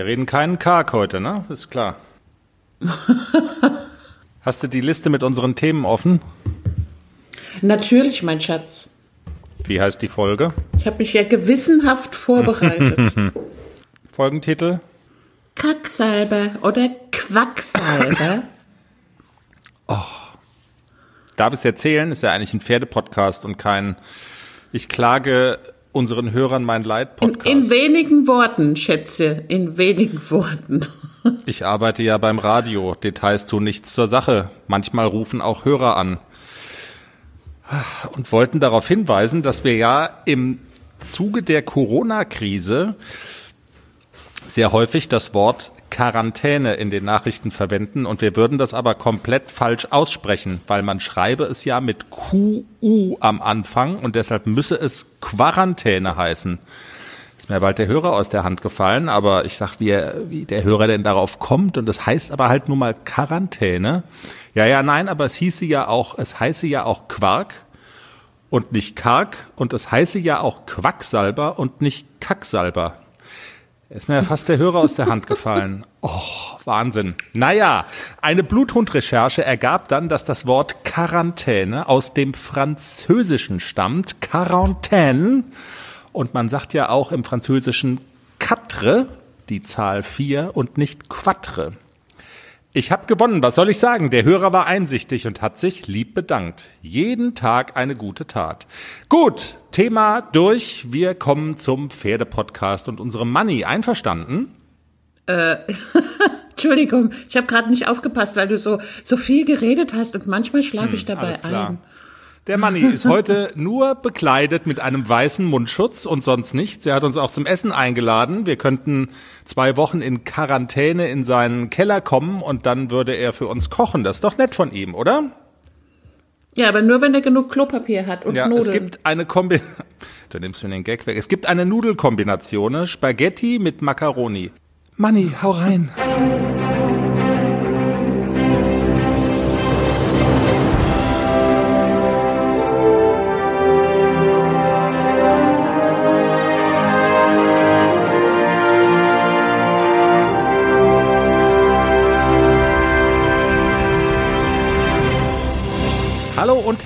Wir reden keinen Karg heute, ne? Ist klar. Hast du die Liste mit unseren Themen offen? Natürlich, mein Schatz. Wie heißt die Folge? Ich habe mich ja gewissenhaft vorbereitet. Folgentitel? Kacksalber oder Quacksalber? Darf es erzählen? Ist ja eigentlich ein Pferdepodcast und kein Ich klage unseren Hörern mein Leid In, Podcast. in wenigen Worten, Schätze, in wenigen Worten. Ich arbeite ja beim Radio. Details tun nichts zur Sache. Manchmal rufen auch Hörer an. Und wollten darauf hinweisen, dass wir ja im Zuge der Corona-Krise sehr häufig das Wort Quarantäne in den Nachrichten verwenden und wir würden das aber komplett falsch aussprechen, weil man schreibe es ja mit QU am Anfang und deshalb müsse es Quarantäne heißen. Ist mir bald der Hörer aus der Hand gefallen, aber ich sag, wie, er, wie der Hörer denn darauf kommt und das heißt aber halt nur mal Quarantäne. Ja, ja, nein, aber es hieße ja auch, es heiße ja auch Quark und nicht Kark und es heiße ja auch Quacksalber und nicht Kacksalber. Ist mir ja fast der Hörer aus der Hand gefallen. Oh, Wahnsinn. Naja, eine Bluthundrecherche ergab dann, dass das Wort Quarantäne aus dem Französischen stammt. Quarantaine. Und man sagt ja auch im Französischen quatre, die Zahl vier und nicht quatre. Ich habe gewonnen, was soll ich sagen? Der Hörer war einsichtig und hat sich lieb bedankt. Jeden Tag eine gute Tat. Gut, Thema durch. Wir kommen zum Pferdepodcast und unserem Money. Einverstanden? Entschuldigung, ich habe gerade nicht aufgepasst, weil du so, so viel geredet hast und manchmal schlafe ich dabei Hm, Alles klar. ein. Der Manni ist heute nur bekleidet mit einem weißen Mundschutz und sonst nichts. Er hat uns auch zum Essen eingeladen. Wir könnten zwei Wochen in Quarantäne in seinen Keller kommen und dann würde er für uns kochen. Das ist doch nett von ihm, oder? Ja, aber nur wenn er genug Klopapier hat und Ja, Nudeln. es gibt eine Kombi. Du nimmst mir den Gag weg. Es gibt eine Nudelkombination? Spaghetti mit Macaroni. Manni, hau rein.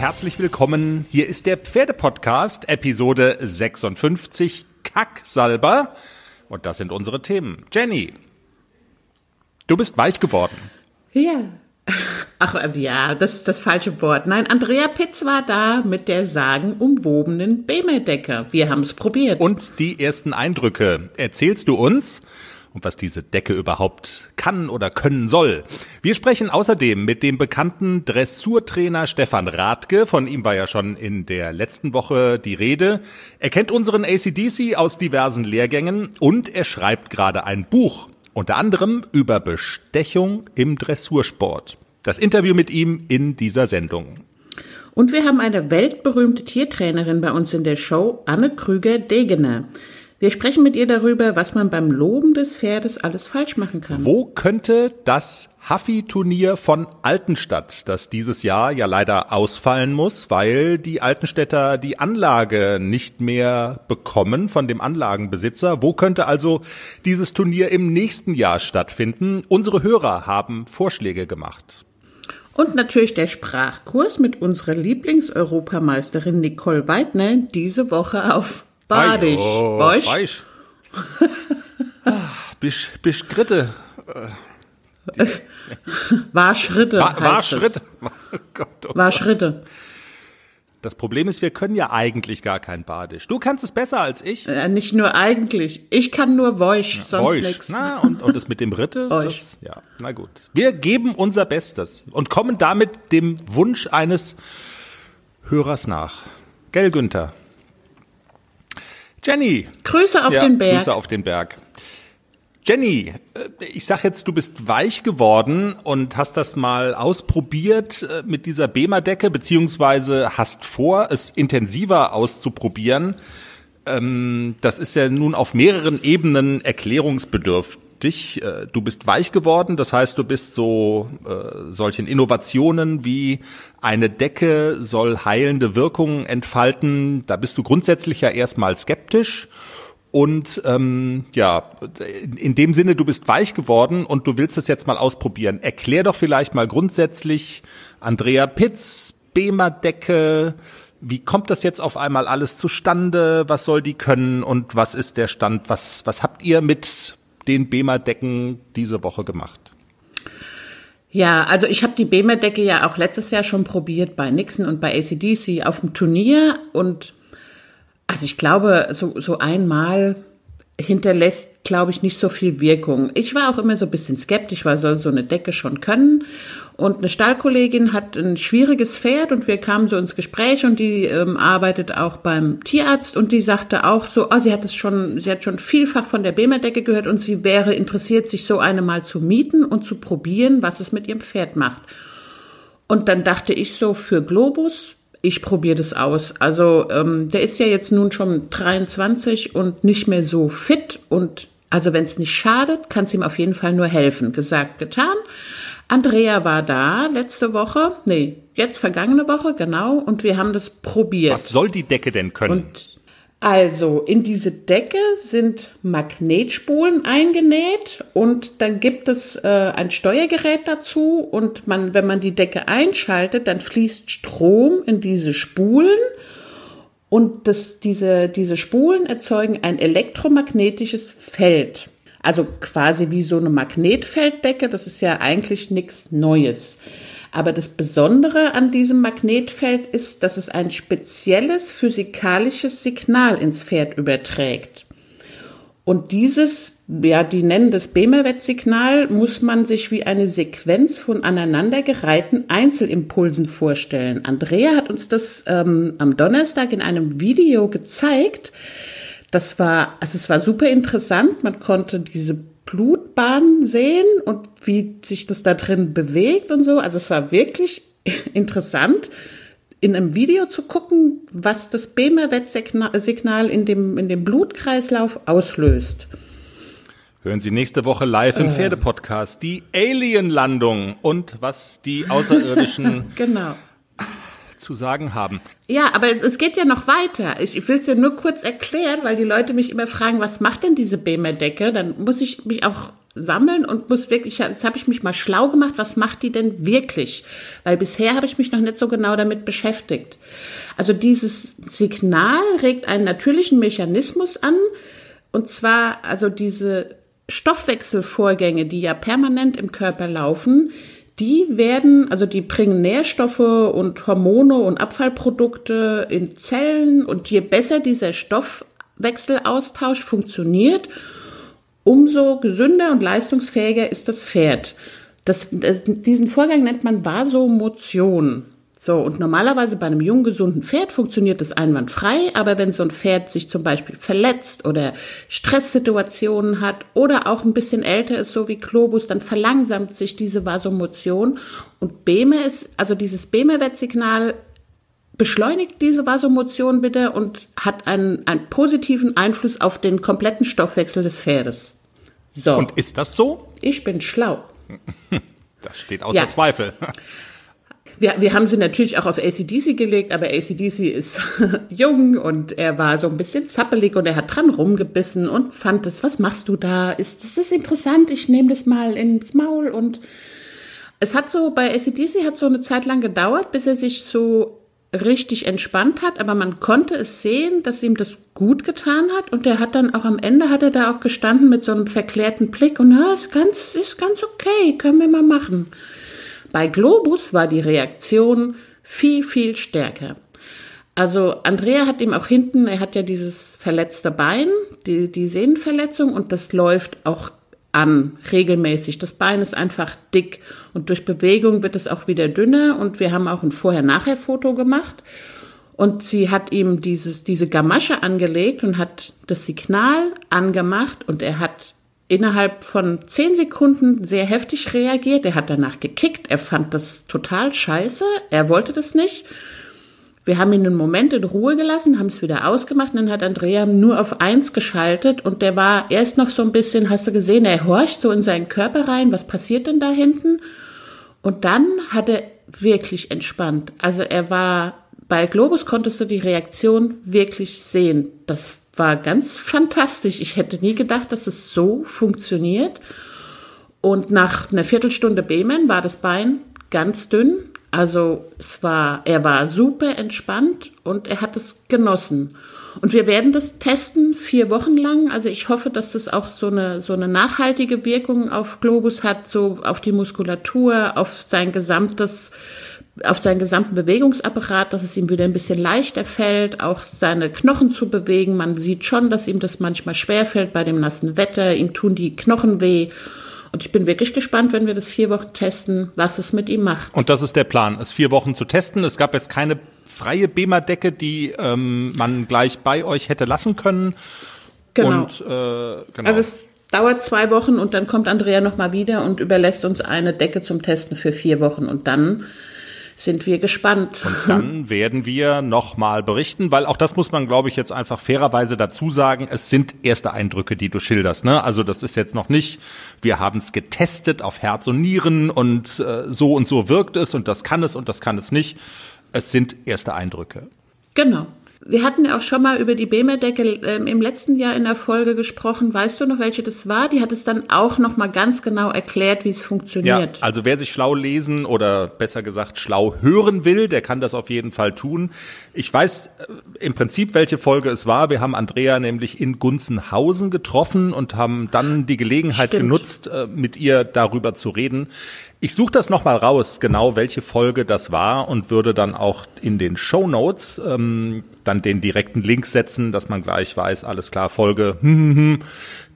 Herzlich willkommen. Hier ist der Pferdepodcast, Episode 56, Kacksalber. Und das sind unsere Themen. Jenny, du bist weich geworden. Ja. Ach ja, das ist das falsche Wort. Nein, Andrea Pitz war da mit der sagenumwobenen Bemerdecke. Wir haben es probiert. Und die ersten Eindrücke erzählst du uns und was diese Decke überhaupt kann oder können soll. Wir sprechen außerdem mit dem bekannten Dressurtrainer Stefan Rathke. Von ihm war ja schon in der letzten Woche die Rede. Er kennt unseren ACDC aus diversen Lehrgängen und er schreibt gerade ein Buch. Unter anderem über Bestechung im Dressursport. Das Interview mit ihm in dieser Sendung. Und wir haben eine weltberühmte Tiertrainerin bei uns in der Show, Anne Krüger-Degener. Wir sprechen mit ihr darüber, was man beim Loben des Pferdes alles falsch machen kann. Wo könnte das Haffi-Turnier von Altenstadt, das dieses Jahr ja leider ausfallen muss, weil die Altenstädter die Anlage nicht mehr bekommen von dem Anlagenbesitzer, wo könnte also dieses Turnier im nächsten Jahr stattfinden? Unsere Hörer haben Vorschläge gemacht. Und natürlich der Sprachkurs mit unserer Lieblingseuropameisterin Nicole Weidner diese Woche auf Badisch. Oh. Weich. Ah, Bisch, Bisch Gritte. War Schritte. War. Oh Gott, oh War Schritte. Das Problem ist, wir können ja eigentlich gar kein Badisch. Du kannst es besser als ich. Äh, nicht nur eigentlich. Ich kann nur Voisch, sonst nix. Na, und, und das mit dem Ritte? Das, ja, na gut. Wir geben unser Bestes und kommen damit dem Wunsch eines Hörers nach. Gell, Günther? Jenny. Grüße auf ja, den Berg. Grüße auf den Berg. Jenny, äh, ich sag jetzt, du bist weich geworden und hast das mal ausprobiert äh, mit dieser Bema-Decke, beziehungsweise hast vor, es intensiver auszuprobieren. Ähm, Das ist ja nun auf mehreren Ebenen erklärungsbedürftig. Äh, Du bist weich geworden, das heißt, du bist so äh, solchen Innovationen wie eine Decke soll heilende Wirkungen entfalten. Da bist du grundsätzlich ja erstmal skeptisch. Und ähm, ja, in dem Sinne, du bist weich geworden und du willst es jetzt mal ausprobieren. Erklär doch vielleicht mal grundsätzlich Andrea Pitz, Bema-Decke, wie kommt das jetzt auf einmal alles zustande? Was soll die können und was ist der Stand? Was, was habt ihr mit den Bema-Decken diese Woche gemacht? Ja, also ich habe die Bema-Decke ja auch letztes Jahr schon probiert bei Nixon und bei ACDC auf dem Turnier und also ich glaube, so, so einmal hinterlässt, glaube ich, nicht so viel Wirkung. Ich war auch immer so ein bisschen skeptisch, weil soll so eine Decke schon können. Und eine Stallkollegin hat ein schwieriges Pferd und wir kamen so ins Gespräch und die ähm, arbeitet auch beim Tierarzt und die sagte auch so, oh, sie hat es schon, sie hat schon vielfach von der Bema-Decke gehört und sie wäre interessiert, sich so eine mal zu mieten und zu probieren, was es mit ihrem Pferd macht. Und dann dachte ich so, für Globus ich probiere das aus. Also ähm, der ist ja jetzt nun schon 23 und nicht mehr so fit und also wenn es nicht schadet, kann es ihm auf jeden Fall nur helfen. Gesagt, getan. Andrea war da letzte Woche, nee, jetzt vergangene Woche, genau, und wir haben das probiert. Was soll die Decke denn können? Und also in diese Decke sind Magnetspulen eingenäht und dann gibt es äh, ein Steuergerät dazu und man, wenn man die Decke einschaltet, dann fließt Strom in diese Spulen und das, diese, diese Spulen erzeugen ein elektromagnetisches Feld. Also quasi wie so eine Magnetfelddecke, das ist ja eigentlich nichts Neues. Aber das Besondere an diesem Magnetfeld ist, dass es ein spezielles physikalisches Signal ins Pferd überträgt. Und dieses, ja, die nennen das Bemerwett-Signal, muss man sich wie eine Sequenz von aneinandergereihten Einzelimpulsen vorstellen. Andrea hat uns das ähm, am Donnerstag in einem Video gezeigt. Das war, also es war super interessant. Man konnte diese Blutbahn sehen und wie sich das da drin bewegt und so. Also es war wirklich interessant, in einem Video zu gucken, was das BMR-Wettsignal in dem, in dem Blutkreislauf auslöst. Hören Sie nächste Woche live im äh. Pferdepodcast die Alien-Landung und was die Außerirdischen genau zu sagen haben. Ja, aber es, es geht ja noch weiter. Ich, ich will es ja nur kurz erklären, weil die Leute mich immer fragen, was macht denn diese BEMER-Decke? Dann muss ich mich auch sammeln und muss wirklich, jetzt habe ich mich mal schlau gemacht, was macht die denn wirklich? Weil bisher habe ich mich noch nicht so genau damit beschäftigt. Also dieses Signal regt einen natürlichen Mechanismus an, und zwar also diese Stoffwechselvorgänge, die ja permanent im Körper laufen, die werden, also die bringen Nährstoffe und Hormone und Abfallprodukte in Zellen und je besser dieser Stoffwechselaustausch funktioniert, umso gesünder und leistungsfähiger ist das Pferd. Das, diesen Vorgang nennt man Vasomotion. So, und normalerweise bei einem jungen, gesunden Pferd funktioniert das einwandfrei, aber wenn so ein Pferd sich zum Beispiel verletzt oder Stresssituationen hat oder auch ein bisschen älter ist, so wie Globus, dann verlangsamt sich diese Vasomotion und Beme ist, also dieses Beme-Wettsignal beschleunigt diese Vasomotion bitte und hat einen, einen positiven Einfluss auf den kompletten Stoffwechsel des Pferdes. So. Und ist das so? Ich bin schlau. Das steht außer ja. Zweifel. wir, wir haben sie natürlich auch auf ACDC gelegt, aber ACDC ist jung und er war so ein bisschen zappelig und er hat dran rumgebissen und fand es, was machst du da? Ist das ist interessant? Ich nehme das mal ins Maul und es hat so, bei ACDC hat so eine Zeit lang gedauert, bis er sich so richtig entspannt hat, aber man konnte es sehen, dass ihm das gut getan hat und er hat dann auch am Ende hat er da auch gestanden mit so einem verklärten Blick und ja, ist ganz, ist ganz okay, können wir mal machen. Bei Globus war die Reaktion viel, viel stärker. Also Andrea hat ihm auch hinten, er hat ja dieses verletzte Bein, die, die Sehnenverletzung und das läuft auch an, regelmäßig. Das Bein ist einfach dick und durch Bewegung wird es auch wieder dünner und wir haben auch ein Vorher-Nachher-Foto gemacht. Und sie hat ihm dieses, diese Gamasche angelegt und hat das Signal angemacht und er hat innerhalb von zehn Sekunden sehr heftig reagiert. Er hat danach gekickt. Er fand das total scheiße. Er wollte das nicht. Wir haben ihn einen Moment in Ruhe gelassen, haben es wieder ausgemacht und dann hat Andrea nur auf eins geschaltet und der war erst noch so ein bisschen, hast du gesehen, er horcht so in seinen Körper rein, was passiert denn da hinten? Und dann hat er wirklich entspannt. Also er war, bei Globus konntest du die Reaktion wirklich sehen. Das war ganz fantastisch. Ich hätte nie gedacht, dass es so funktioniert. Und nach einer Viertelstunde Bemen war das Bein ganz dünn. Also es war, er war super entspannt und er hat es genossen. Und wir werden das testen vier Wochen lang. Also ich hoffe, dass das auch so eine, so eine nachhaltige Wirkung auf Globus hat, so auf die Muskulatur, auf sein gesamtes, auf seinen gesamten Bewegungsapparat, dass es ihm wieder ein bisschen leichter fällt, auch seine Knochen zu bewegen. Man sieht schon, dass ihm das manchmal schwerfällt bei dem nassen Wetter. Ihm tun die Knochen weh. Und ich bin wirklich gespannt, wenn wir das vier Wochen testen, was es mit ihm macht. Und das ist der Plan, es vier Wochen zu testen. Es gab jetzt keine freie BEMA-Decke, die ähm, man gleich bei euch hätte lassen können. Genau. Und, äh, genau. Also es dauert zwei Wochen und dann kommt Andrea nochmal wieder und überlässt uns eine Decke zum Testen für vier Wochen. Und dann sind wir gespannt. Und dann werden wir nochmal berichten, weil auch das muss man, glaube ich, jetzt einfach fairerweise dazu sagen. Es sind erste Eindrücke, die du schilderst. Ne? Also das ist jetzt noch nicht, wir haben es getestet auf Herz und Nieren und äh, so und so wirkt es und das kann es und das kann es nicht. Es sind erste Eindrücke. Genau. Wir hatten ja auch schon mal über die BEMER-Decke äh, im letzten Jahr in der Folge gesprochen. Weißt du noch, welche das war? Die hat es dann auch noch mal ganz genau erklärt, wie es funktioniert. Ja, also wer sich schlau lesen oder besser gesagt schlau hören will, der kann das auf jeden Fall tun. Ich weiß äh, im Prinzip, welche Folge es war. Wir haben Andrea nämlich in Gunzenhausen getroffen und haben dann die Gelegenheit Stimmt. genutzt, äh, mit ihr darüber zu reden. Ich suche das nochmal raus, genau welche Folge das war und würde dann auch in den Show Notes ähm, dann den direkten Link setzen, dass man gleich weiß, alles klar, Folge. Hm, hm, hm.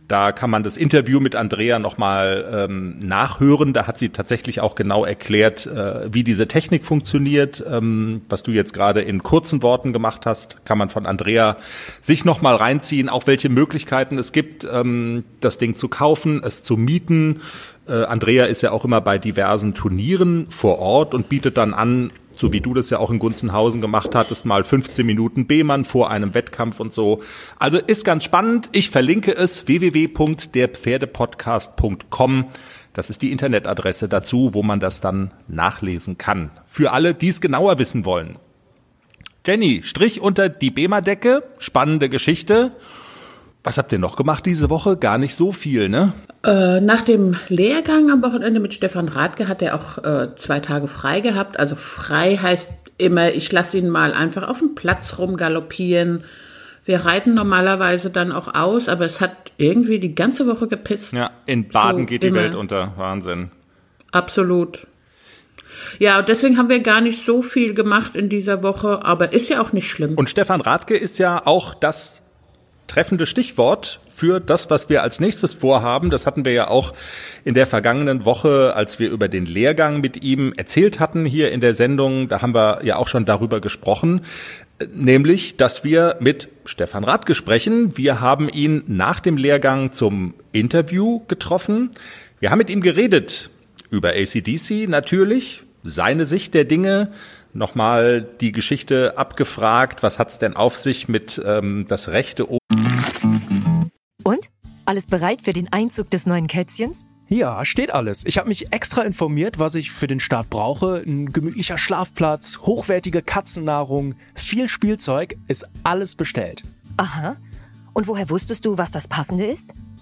Da kann man das Interview mit Andrea nochmal ähm, nachhören. Da hat sie tatsächlich auch genau erklärt, äh, wie diese Technik funktioniert. Ähm, was du jetzt gerade in kurzen Worten gemacht hast, kann man von Andrea sich nochmal reinziehen, auch welche Möglichkeiten es gibt, ähm, das Ding zu kaufen, es zu mieten, äh, Andrea ist ja auch immer bei diversen Turnieren vor Ort und bietet dann an, so wie du das ja auch in Gunzenhausen gemacht hattest, mal 15 Minuten B-Mann vor einem Wettkampf und so. Also ist ganz spannend. Ich verlinke es www.derpferdepodcast.com. Das ist die Internetadresse dazu, wo man das dann nachlesen kann. Für alle, die es genauer wissen wollen. Jenny, Strich unter die BEMA-Decke, spannende Geschichte. Was habt ihr noch gemacht diese Woche? Gar nicht so viel, ne? Äh, nach dem Lehrgang am Wochenende mit Stefan Radke hat er auch äh, zwei Tage frei gehabt. Also frei heißt immer, ich lasse ihn mal einfach auf dem Platz rumgaloppieren. Wir reiten normalerweise dann auch aus, aber es hat irgendwie die ganze Woche gepisst. Ja, in Baden so geht die immer. Welt unter. Wahnsinn. Absolut. Ja, deswegen haben wir gar nicht so viel gemacht in dieser Woche, aber ist ja auch nicht schlimm. Und Stefan Radke ist ja auch das treffende Stichwort für das, was wir als nächstes vorhaben. Das hatten wir ja auch in der vergangenen Woche, als wir über den Lehrgang mit ihm erzählt hatten hier in der Sendung. Da haben wir ja auch schon darüber gesprochen, nämlich, dass wir mit Stefan Radke sprechen. Wir haben ihn nach dem Lehrgang zum Interview getroffen. Wir haben mit ihm geredet über ACDC natürlich, seine Sicht der Dinge, nochmal die Geschichte abgefragt, was hat's denn auf sich mit ähm, das rechte Und? Alles bereit für den Einzug des neuen Kätzchens? Ja, steht alles. Ich habe mich extra informiert, was ich für den Start brauche. Ein gemütlicher Schlafplatz, hochwertige Katzennahrung, viel Spielzeug, ist alles bestellt. Aha. Und woher wusstest du, was das Passende ist?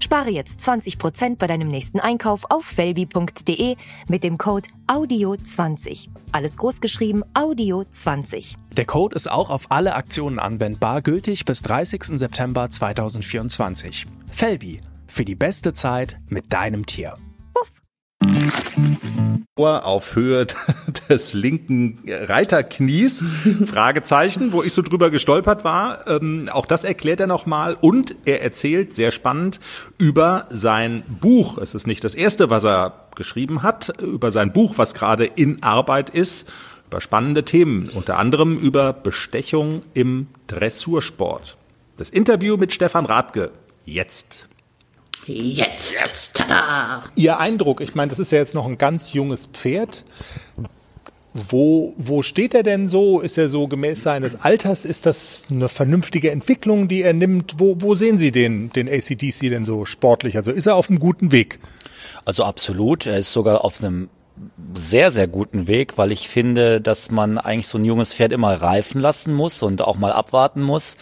Spare jetzt 20% bei deinem nächsten Einkauf auf felbi.de mit dem Code AUDIO20. Alles großgeschrieben AUDIO20. Der Code ist auch auf alle Aktionen anwendbar, gültig bis 30. September 2024. Felbi, für die beste Zeit mit deinem Tier. Puff. Auf Höhe des linken Reiterknies, Fragezeichen, wo ich so drüber gestolpert war. Ähm, auch das erklärt er nochmal und er erzählt, sehr spannend, über sein Buch. Es ist nicht das erste, was er geschrieben hat, über sein Buch, was gerade in Arbeit ist, über spannende Themen, unter anderem über Bestechung im Dressursport. Das Interview mit Stefan Radke jetzt. Jetzt, jetzt, tada! Ihr Eindruck, ich meine, das ist ja jetzt noch ein ganz junges Pferd. Wo, wo steht er denn so? Ist er so gemäß seines Alters? Ist das eine vernünftige Entwicklung, die er nimmt? Wo, wo sehen Sie den, den ACDC denn so sportlich? Also ist er auf einem guten Weg? Also absolut. Er ist sogar auf einem sehr, sehr guten Weg, weil ich finde, dass man eigentlich so ein junges Pferd immer reifen lassen muss und auch mal abwarten muss.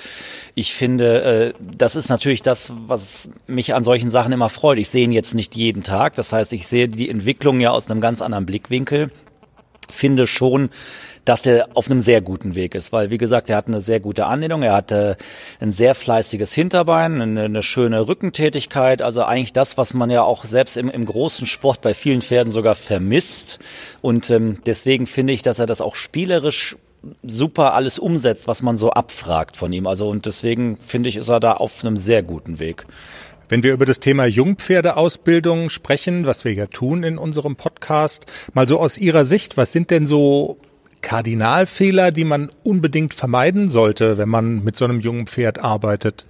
Ich finde, äh, das ist natürlich das, was mich an solchen Sachen immer freut. Ich sehe ihn jetzt nicht jeden Tag. Das heißt, ich sehe die Entwicklung ja aus einem ganz anderen Blickwinkel. Finde schon, dass der auf einem sehr guten Weg ist, weil wie gesagt, er hat eine sehr gute Anlehnung, er hatte ein sehr fleißiges Hinterbein, eine, eine schöne Rückentätigkeit, also eigentlich das, was man ja auch selbst im, im großen Sport bei vielen Pferden sogar vermisst. Und ähm, deswegen finde ich, dass er das auch spielerisch super alles umsetzt, was man so abfragt von ihm. Also und deswegen finde ich, ist er da auf einem sehr guten Weg. Wenn wir über das Thema Jungpferdeausbildung sprechen, was wir ja tun in unserem Podcast, mal so aus Ihrer Sicht, was sind denn so Kardinalfehler, die man unbedingt vermeiden sollte, wenn man mit so einem jungen Pferd arbeitet?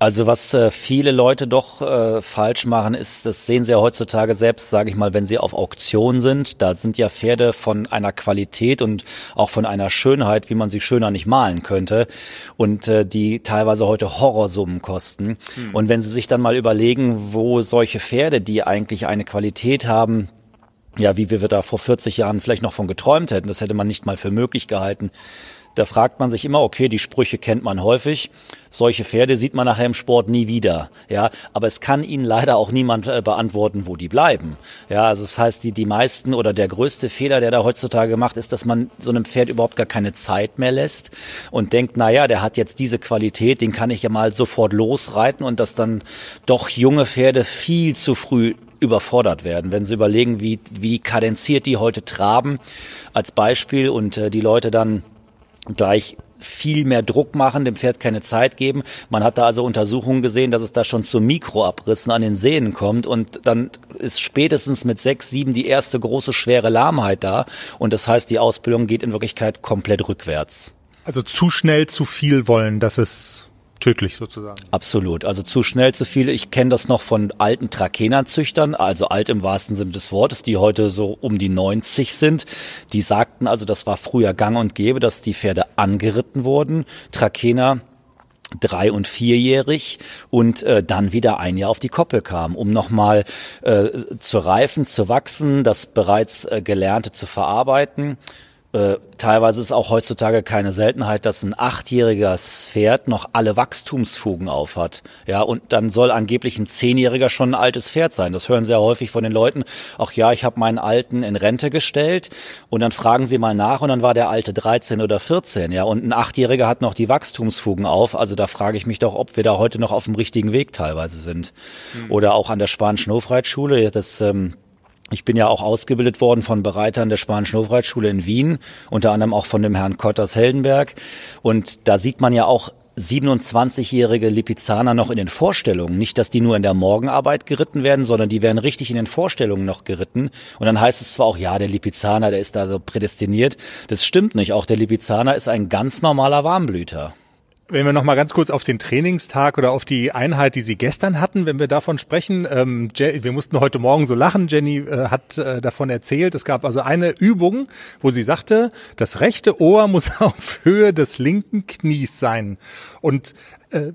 Also was äh, viele Leute doch äh, falsch machen, ist, das sehen sie ja heutzutage selbst, sage ich mal, wenn sie auf Auktion sind. Da sind ja Pferde von einer Qualität und auch von einer Schönheit, wie man sie schöner nicht malen könnte. Und äh, die teilweise heute Horrorsummen kosten. Hm. Und wenn sie sich dann mal überlegen, wo solche Pferde, die eigentlich eine Qualität haben, ja, wie wir da vor 40 Jahren vielleicht noch von geträumt hätten. Das hätte man nicht mal für möglich gehalten. Da fragt man sich immer, okay, die Sprüche kennt man häufig. Solche Pferde sieht man nachher im Sport nie wieder. Ja, aber es kann ihnen leider auch niemand äh, beantworten, wo die bleiben. Ja, also das heißt, die, die meisten oder der größte Fehler, der da heutzutage macht, ist, dass man so einem Pferd überhaupt gar keine Zeit mehr lässt und denkt, na ja, der hat jetzt diese Qualität, den kann ich ja mal sofort losreiten und dass dann doch junge Pferde viel zu früh überfordert werden. Wenn Sie überlegen, wie, wie kadenziert die heute traben als Beispiel und äh, die Leute dann gleich viel mehr Druck machen, dem Pferd keine Zeit geben. Man hat da also Untersuchungen gesehen, dass es da schon zu Mikroabrissen an den Sehnen kommt und dann ist spätestens mit sechs, sieben die erste große schwere Lahmheit da und das heißt, die Ausbildung geht in Wirklichkeit komplett rückwärts. Also zu schnell zu viel wollen, dass es tödlich sozusagen. Absolut. Also zu schnell zu viel. Ich kenne das noch von alten Trakehnerzüchtern, also alt im wahrsten Sinne des Wortes, die heute so um die 90 sind. Die sagten also, das war früher gang und gäbe, dass die Pferde angeritten wurden. Trakehner drei- und vierjährig und äh, dann wieder ein Jahr auf die Koppel kam, um nochmal äh, zu reifen, zu wachsen, das bereits äh, Gelernte zu verarbeiten. Äh, teilweise ist auch heutzutage keine Seltenheit, dass ein achtjähriges Pferd noch alle Wachstumsfugen aufhat. Ja, und dann soll angeblich ein zehnjähriger schon ein altes Pferd sein. Das hören sehr häufig von den Leuten. Ach ja, ich habe meinen Alten in Rente gestellt und dann fragen sie mal nach und dann war der Alte 13 oder 14. Ja, und ein achtjähriger hat noch die Wachstumsfugen auf. Also da frage ich mich doch, ob wir da heute noch auf dem richtigen Weg teilweise sind. Mhm. Oder auch an der Spanischen Hofreitschule. Das ähm, ich bin ja auch ausgebildet worden von Bereitern der Spanischen Hofreitschule in Wien, unter anderem auch von dem Herrn Kotters Heldenberg. Und da sieht man ja auch 27-jährige Lipizzaner noch in den Vorstellungen. Nicht, dass die nur in der Morgenarbeit geritten werden, sondern die werden richtig in den Vorstellungen noch geritten. Und dann heißt es zwar auch, ja, der Lipizzaner, der ist da so prädestiniert. Das stimmt nicht. Auch der Lipizzaner ist ein ganz normaler Warmblüter. Wenn wir noch mal ganz kurz auf den Trainingstag oder auf die Einheit, die Sie gestern hatten, wenn wir davon sprechen, ähm, wir mussten heute Morgen so lachen. Jenny äh, hat äh, davon erzählt. Es gab also eine Übung, wo sie sagte, das rechte Ohr muss auf Höhe des linken Knies sein. Und äh,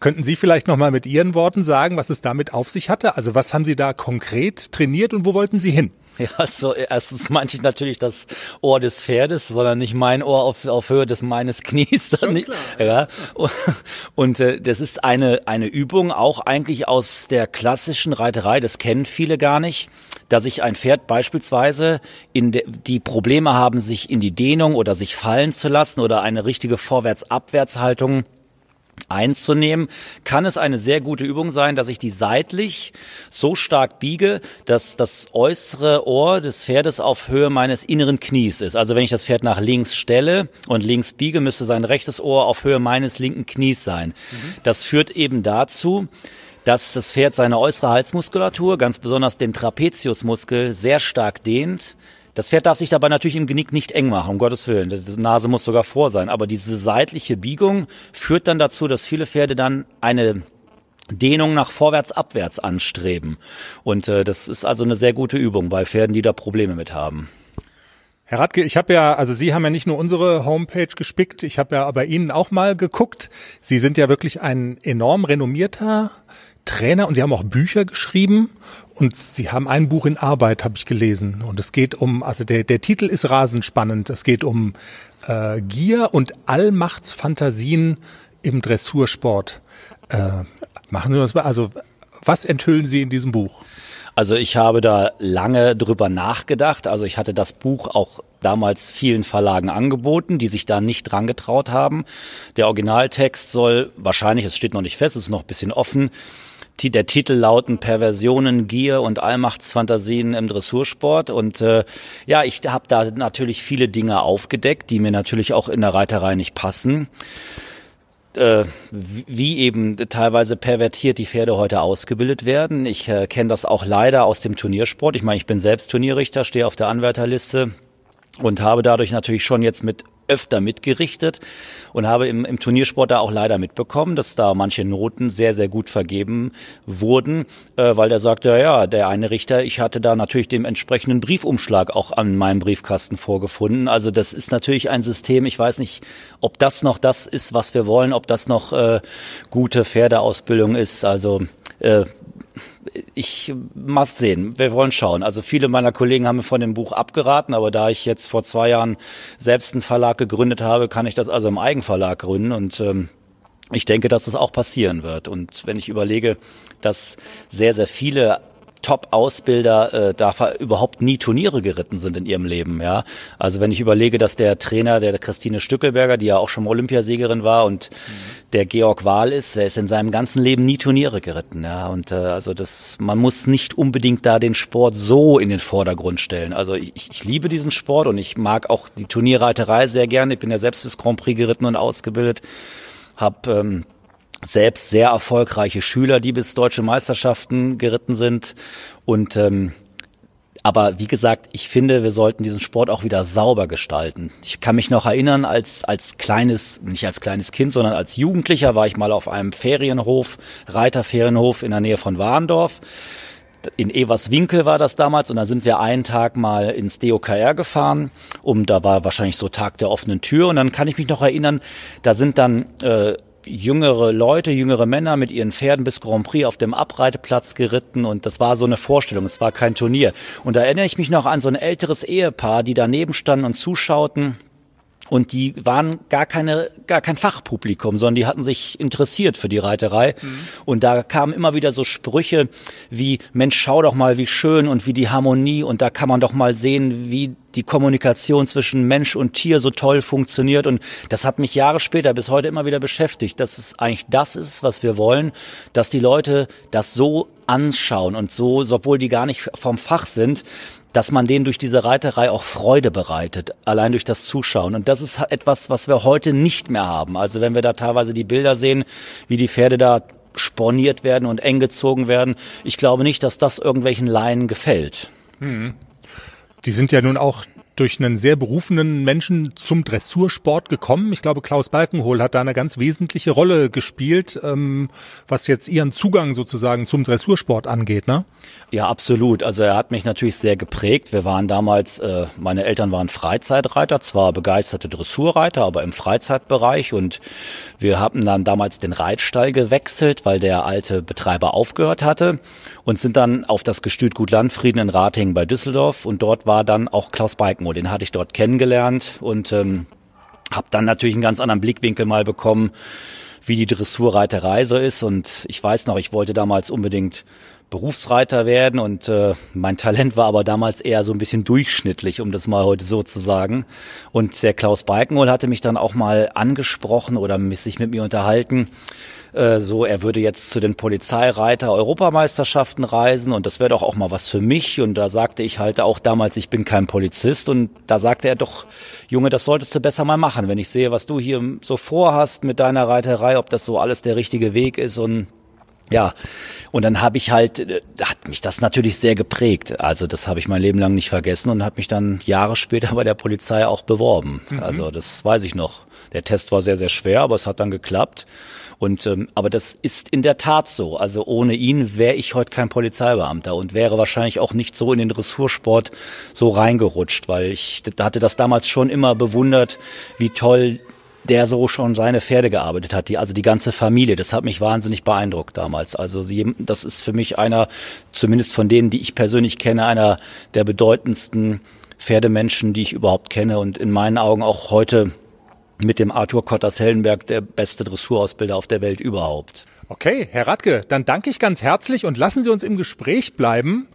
Könnten Sie vielleicht noch mal mit Ihren Worten sagen, was es damit auf sich hatte? Also was haben Sie da konkret trainiert und wo wollten Sie hin? Ja, also erstens meinte ich natürlich das Ohr des Pferdes, sondern nicht mein Ohr auf, auf Höhe des meines Knies. Dann nicht, ja. Und, und äh, das ist eine, eine Übung auch eigentlich aus der klassischen Reiterei, das kennen viele gar nicht, dass ich ein Pferd beispielsweise in de, die Probleme haben, sich in die Dehnung oder sich fallen zu lassen oder eine richtige Vorwärts-Abwärts-Haltung einzunehmen, kann es eine sehr gute Übung sein, dass ich die seitlich so stark biege, dass das äußere Ohr des Pferdes auf Höhe meines inneren Knies ist. Also wenn ich das Pferd nach links stelle und links biege, müsste sein rechtes Ohr auf Höhe meines linken Knies sein. Mhm. Das führt eben dazu, dass das Pferd seine äußere Halsmuskulatur, ganz besonders den Trapeziusmuskel, sehr stark dehnt, das Pferd darf sich dabei natürlich im Genick nicht eng machen, um Gottes Willen. Die Nase muss sogar vor sein. Aber diese seitliche Biegung führt dann dazu, dass viele Pferde dann eine Dehnung nach vorwärts, abwärts anstreben. Und äh, das ist also eine sehr gute Übung bei Pferden, die da Probleme mit haben. Herr Radke, ich habe ja, also Sie haben ja nicht nur unsere Homepage gespickt, ich habe ja bei Ihnen auch mal geguckt. Sie sind ja wirklich ein enorm renommierter Trainer und Sie haben auch Bücher geschrieben und Sie haben ein Buch in Arbeit, habe ich gelesen. Und es geht um, also der, der Titel ist rasend spannend. Es geht um äh, Gier und Allmachtsfantasien im Dressursport. Äh, machen Sie das mal, also was enthüllen Sie in diesem Buch? Also ich habe da lange drüber nachgedacht. Also ich hatte das Buch auch damals vielen Verlagen angeboten, die sich da nicht dran getraut haben. Der Originaltext soll wahrscheinlich, es steht noch nicht fest, es ist noch ein bisschen offen, der Titel lauten Perversionen, Gier und Allmachtsfantasien im Dressursport. Und äh, ja, ich habe da natürlich viele Dinge aufgedeckt, die mir natürlich auch in der Reiterei nicht passen. Äh, wie eben teilweise pervertiert die Pferde heute ausgebildet werden. Ich äh, kenne das auch leider aus dem Turniersport. Ich meine, ich bin selbst Turnierrichter, stehe auf der Anwärterliste und habe dadurch natürlich schon jetzt mit öfter mitgerichtet und habe im, im Turniersport da auch leider mitbekommen, dass da manche Noten sehr, sehr gut vergeben wurden, äh, weil der sagte, ja, ja, der eine Richter, ich hatte da natürlich den entsprechenden Briefumschlag auch an meinem Briefkasten vorgefunden. Also das ist natürlich ein System, ich weiß nicht, ob das noch das ist, was wir wollen, ob das noch äh, gute Pferdeausbildung ist. Also äh, ich mal sehen. Wir wollen schauen. Also viele meiner Kollegen haben mir von dem Buch abgeraten, aber da ich jetzt vor zwei Jahren selbst einen Verlag gegründet habe, kann ich das also im Eigenverlag gründen und ähm, ich denke, dass das auch passieren wird. Und wenn ich überlege, dass sehr, sehr viele Top-Ausbilder äh, da überhaupt nie Turniere geritten sind in ihrem Leben. Ja, also wenn ich überlege, dass der Trainer der Christine Stückelberger, die ja auch schon Olympiasiegerin war, und mhm. der Georg Wahl ist, der ist in seinem ganzen Leben nie Turniere geritten. Ja, und äh, also das, man muss nicht unbedingt da den Sport so in den Vordergrund stellen. Also ich, ich liebe diesen Sport und ich mag auch die Turnierreiterei sehr gerne. Ich bin ja selbst bis Grand Prix geritten und ausgebildet, habe ähm, selbst sehr erfolgreiche Schüler, die bis deutsche Meisterschaften geritten sind. Und ähm, aber wie gesagt, ich finde, wir sollten diesen Sport auch wieder sauber gestalten. Ich kann mich noch erinnern, als, als kleines, nicht als kleines Kind, sondern als Jugendlicher war ich mal auf einem Ferienhof, Reiterferienhof in der Nähe von Warndorf. In Everswinkel war das damals und da sind wir einen Tag mal ins DOKR gefahren, um da war wahrscheinlich so Tag der offenen Tür und dann kann ich mich noch erinnern, da sind dann äh, jüngere Leute, jüngere Männer mit ihren Pferden bis Grand Prix auf dem Abreiteplatz geritten und das war so eine Vorstellung, es war kein Turnier. Und da erinnere ich mich noch an so ein älteres Ehepaar, die daneben standen und zuschauten und die waren gar keine, gar kein Fachpublikum, sondern die hatten sich interessiert für die Reiterei. Mhm. Und da kamen immer wieder so Sprüche wie, Mensch, schau doch mal, wie schön und wie die Harmonie und da kann man doch mal sehen, wie die Kommunikation zwischen Mensch und Tier so toll funktioniert. Und das hat mich Jahre später bis heute immer wieder beschäftigt, dass es eigentlich das ist, was wir wollen, dass die Leute das so anschauen und so, obwohl die gar nicht vom Fach sind, dass man denen durch diese Reiterei auch Freude bereitet, allein durch das Zuschauen. Und das ist etwas, was wir heute nicht mehr haben. Also wenn wir da teilweise die Bilder sehen, wie die Pferde da sporniert werden und eng gezogen werden, ich glaube nicht, dass das irgendwelchen Laien gefällt. Hm. Die sind ja nun auch durch einen sehr berufenen Menschen zum Dressursport gekommen. Ich glaube, Klaus Balkenhol hat da eine ganz wesentliche Rolle gespielt, ähm, was jetzt ihren Zugang sozusagen zum Dressursport angeht, ne? Ja, absolut. Also er hat mich natürlich sehr geprägt. Wir waren damals, äh, meine Eltern waren Freizeitreiter, zwar begeisterte Dressurreiter, aber im Freizeitbereich und wir haben dann damals den Reitstall gewechselt, weil der alte Betreiber aufgehört hatte und sind dann auf das Gestüt Gut Landfrieden in Ratingen bei Düsseldorf und dort war dann auch Klaus Balkenhol. Den hatte ich dort kennengelernt und ähm, habe dann natürlich einen ganz anderen Blickwinkel mal bekommen, wie die Dressurreiterei so ist. Und ich weiß noch, ich wollte damals unbedingt Berufsreiter werden und äh, mein Talent war aber damals eher so ein bisschen durchschnittlich, um das mal heute so zu sagen. Und der Klaus Balkenhol hatte mich dann auch mal angesprochen oder sich mit mir unterhalten, äh, so er würde jetzt zu den Polizeireiter Europameisterschaften reisen und das wäre doch auch mal was für mich und da sagte ich halt auch damals, ich bin kein Polizist und da sagte er doch, Junge, das solltest du besser mal machen, wenn ich sehe, was du hier so vorhast mit deiner Reiterei, ob das so alles der richtige Weg ist und ja, und dann habe ich halt, äh, hat mich das natürlich sehr geprägt. Also das habe ich mein Leben lang nicht vergessen und habe mich dann Jahre später bei der Polizei auch beworben. Mhm. Also das weiß ich noch. Der Test war sehr, sehr schwer, aber es hat dann geklappt. Und ähm, aber das ist in der Tat so. Also ohne ihn wäre ich heute kein Polizeibeamter und wäre wahrscheinlich auch nicht so in den Dressursport so reingerutscht, weil ich hatte das damals schon immer bewundert, wie toll der so schon seine Pferde gearbeitet hat, die, also die ganze Familie. Das hat mich wahnsinnig beeindruckt damals. Also sie, das ist für mich einer, zumindest von denen, die ich persönlich kenne, einer der bedeutendsten Pferdemenschen, die ich überhaupt kenne und in meinen Augen auch heute mit dem Arthur Kotters-Hellenberg der beste Dressurausbilder auf der Welt überhaupt. Okay, Herr Radke, dann danke ich ganz herzlich und lassen Sie uns im Gespräch bleiben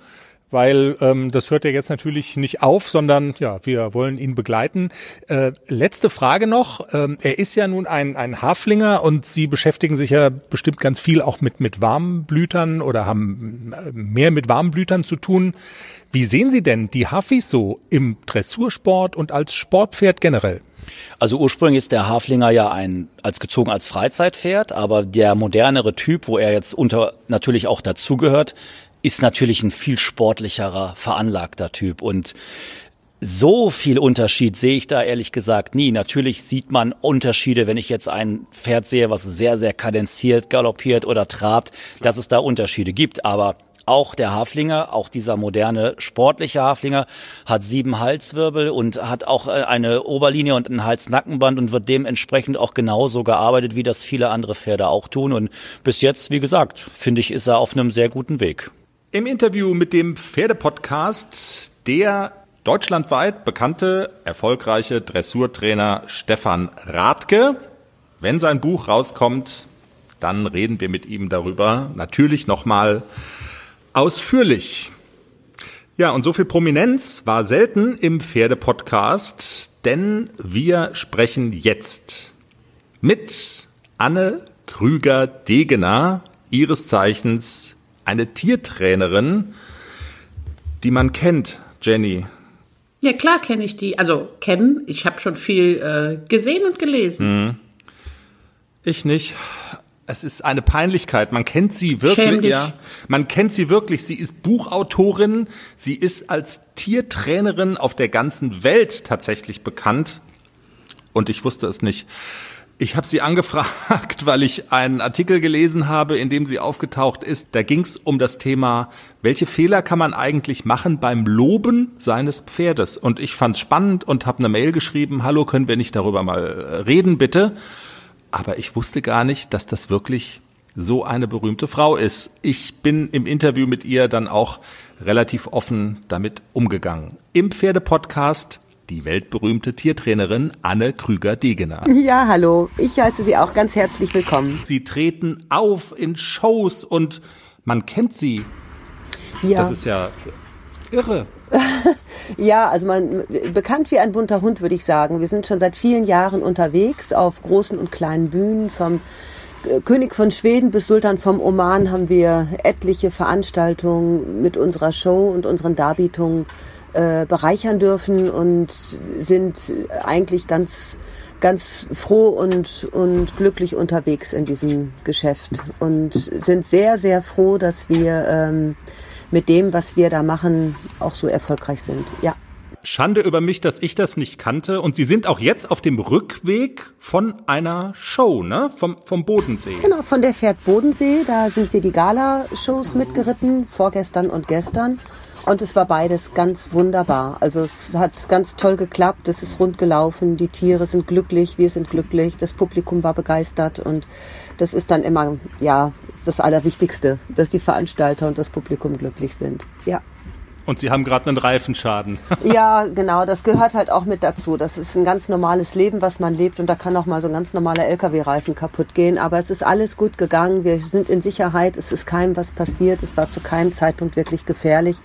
weil ähm, das hört ja jetzt natürlich nicht auf, sondern ja, wir wollen ihn begleiten. Äh, letzte Frage noch. Ähm, er ist ja nun ein, ein Haflinger und Sie beschäftigen sich ja bestimmt ganz viel auch mit, mit Warmblütern oder haben äh, mehr mit Warmblütern zu tun. Wie sehen Sie denn die Hafis so im Dressursport und als Sportpferd generell? Also ursprünglich ist der Haflinger ja ein als gezogen als Freizeitpferd, aber der modernere Typ, wo er jetzt unter natürlich auch dazugehört, ist natürlich ein viel sportlicherer, veranlagter Typ und so viel Unterschied sehe ich da ehrlich gesagt nie. Natürlich sieht man Unterschiede, wenn ich jetzt ein Pferd sehe, was sehr, sehr kadenziert, galoppiert oder trabt, dass es da Unterschiede gibt. Aber auch der Haflinger, auch dieser moderne sportliche Haflinger, hat sieben Halswirbel und hat auch äh, eine Oberlinie und ein Hals-Nackenband und wird dementsprechend auch genauso gearbeitet, wie das viele andere Pferde auch tun. Und bis jetzt, wie gesagt, finde ich, ist er auf einem sehr guten Weg. Im Interview mit dem Pferdepodcast der deutschlandweit bekannte, erfolgreiche Dressurtrainer Stefan Radke. Wenn sein Buch rauskommt, dann reden wir mit ihm darüber. Natürlich nochmal ausführlich. Ja, und so viel Prominenz war selten im Pferdepodcast, denn wir sprechen jetzt mit Anne Krüger-Degener, ihres Zeichens eine Tiertrainerin, die man kennt, Jenny. Ja, klar kenne ich die. Also kennen, ich habe schon viel äh, gesehen und gelesen. Mhm. Ich nicht. Es ist eine Peinlichkeit. Man kennt sie wirklich, ja. Man kennt sie wirklich. Sie ist Buchautorin. Sie ist als Tiertrainerin auf der ganzen Welt tatsächlich bekannt. Und ich wusste es nicht. Ich habe sie angefragt, weil ich einen Artikel gelesen habe, in dem sie aufgetaucht ist. Da ging es um das Thema, welche Fehler kann man eigentlich machen beim Loben seines Pferdes? Und ich fand es spannend und habe eine Mail geschrieben, hallo, können wir nicht darüber mal äh, reden, bitte? Aber ich wusste gar nicht, dass das wirklich so eine berühmte Frau ist. Ich bin im Interview mit ihr dann auch relativ offen damit umgegangen. Im Pferdepodcast die weltberühmte Tiertrainerin Anne Krüger-Degener. Ja, hallo. Ich heiße Sie auch ganz herzlich willkommen. Sie treten auf in Shows und man kennt sie. Ja. Das ist ja irre. ja, also man bekannt wie ein bunter Hund, würde ich sagen. Wir sind schon seit vielen Jahren unterwegs auf großen und kleinen Bühnen. Vom König von Schweden bis Sultan vom Oman haben wir etliche Veranstaltungen mit unserer Show und unseren Darbietungen äh, bereichern dürfen und sind eigentlich ganz ganz froh und, und glücklich unterwegs in diesem Geschäft und sind sehr, sehr froh, dass wir ähm, mit dem, was wir da machen, auch so erfolgreich sind. Ja. Schande über mich, dass ich das nicht kannte. Und Sie sind auch jetzt auf dem Rückweg von einer Show, ne? Vom, vom Bodensee. Genau, von der Pferd Bodensee. Da sind wir die Gala-Shows mitgeritten, vorgestern und gestern. Und es war beides ganz wunderbar. Also es hat ganz toll geklappt, es ist rund gelaufen, die Tiere sind glücklich, wir sind glücklich, das Publikum war begeistert und das ist dann immer, ja, das Allerwichtigste, dass die Veranstalter und das Publikum glücklich sind. Ja. Und Sie haben gerade einen Reifenschaden. ja, genau, das gehört halt auch mit dazu. Das ist ein ganz normales Leben, was man lebt und da kann auch mal so ein ganz normaler LKW-Reifen kaputt gehen. Aber es ist alles gut gegangen. Wir sind in Sicherheit. Es ist keinem was passiert. Es war zu keinem Zeitpunkt wirklich gefährlich.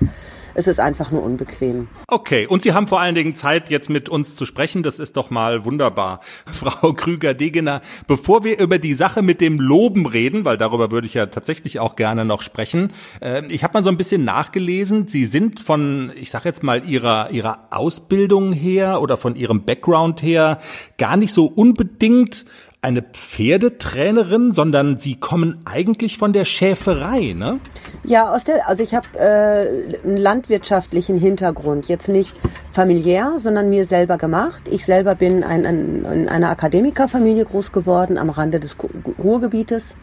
Es ist einfach nur unbequem. Okay, und Sie haben vor allen Dingen Zeit, jetzt mit uns zu sprechen. Das ist doch mal wunderbar. Frau Krüger-Degener, bevor wir über die Sache mit dem Loben reden, weil darüber würde ich ja tatsächlich auch gerne noch sprechen, äh, ich habe mal so ein bisschen nachgelesen. Sie sind von, ich sage jetzt mal, Ihrer, Ihrer Ausbildung her oder von Ihrem Background her gar nicht so unbedingt eine Pferdetrainerin, sondern Sie kommen eigentlich von der Schäferei, ne? Ja, aus der, also ich habe äh, einen landwirtschaftlichen Hintergrund, jetzt nicht familiär, sondern mir selber gemacht. Ich selber bin ein, ein, in einer Akademikerfamilie groß geworden am Rande des Ruhrgebietes,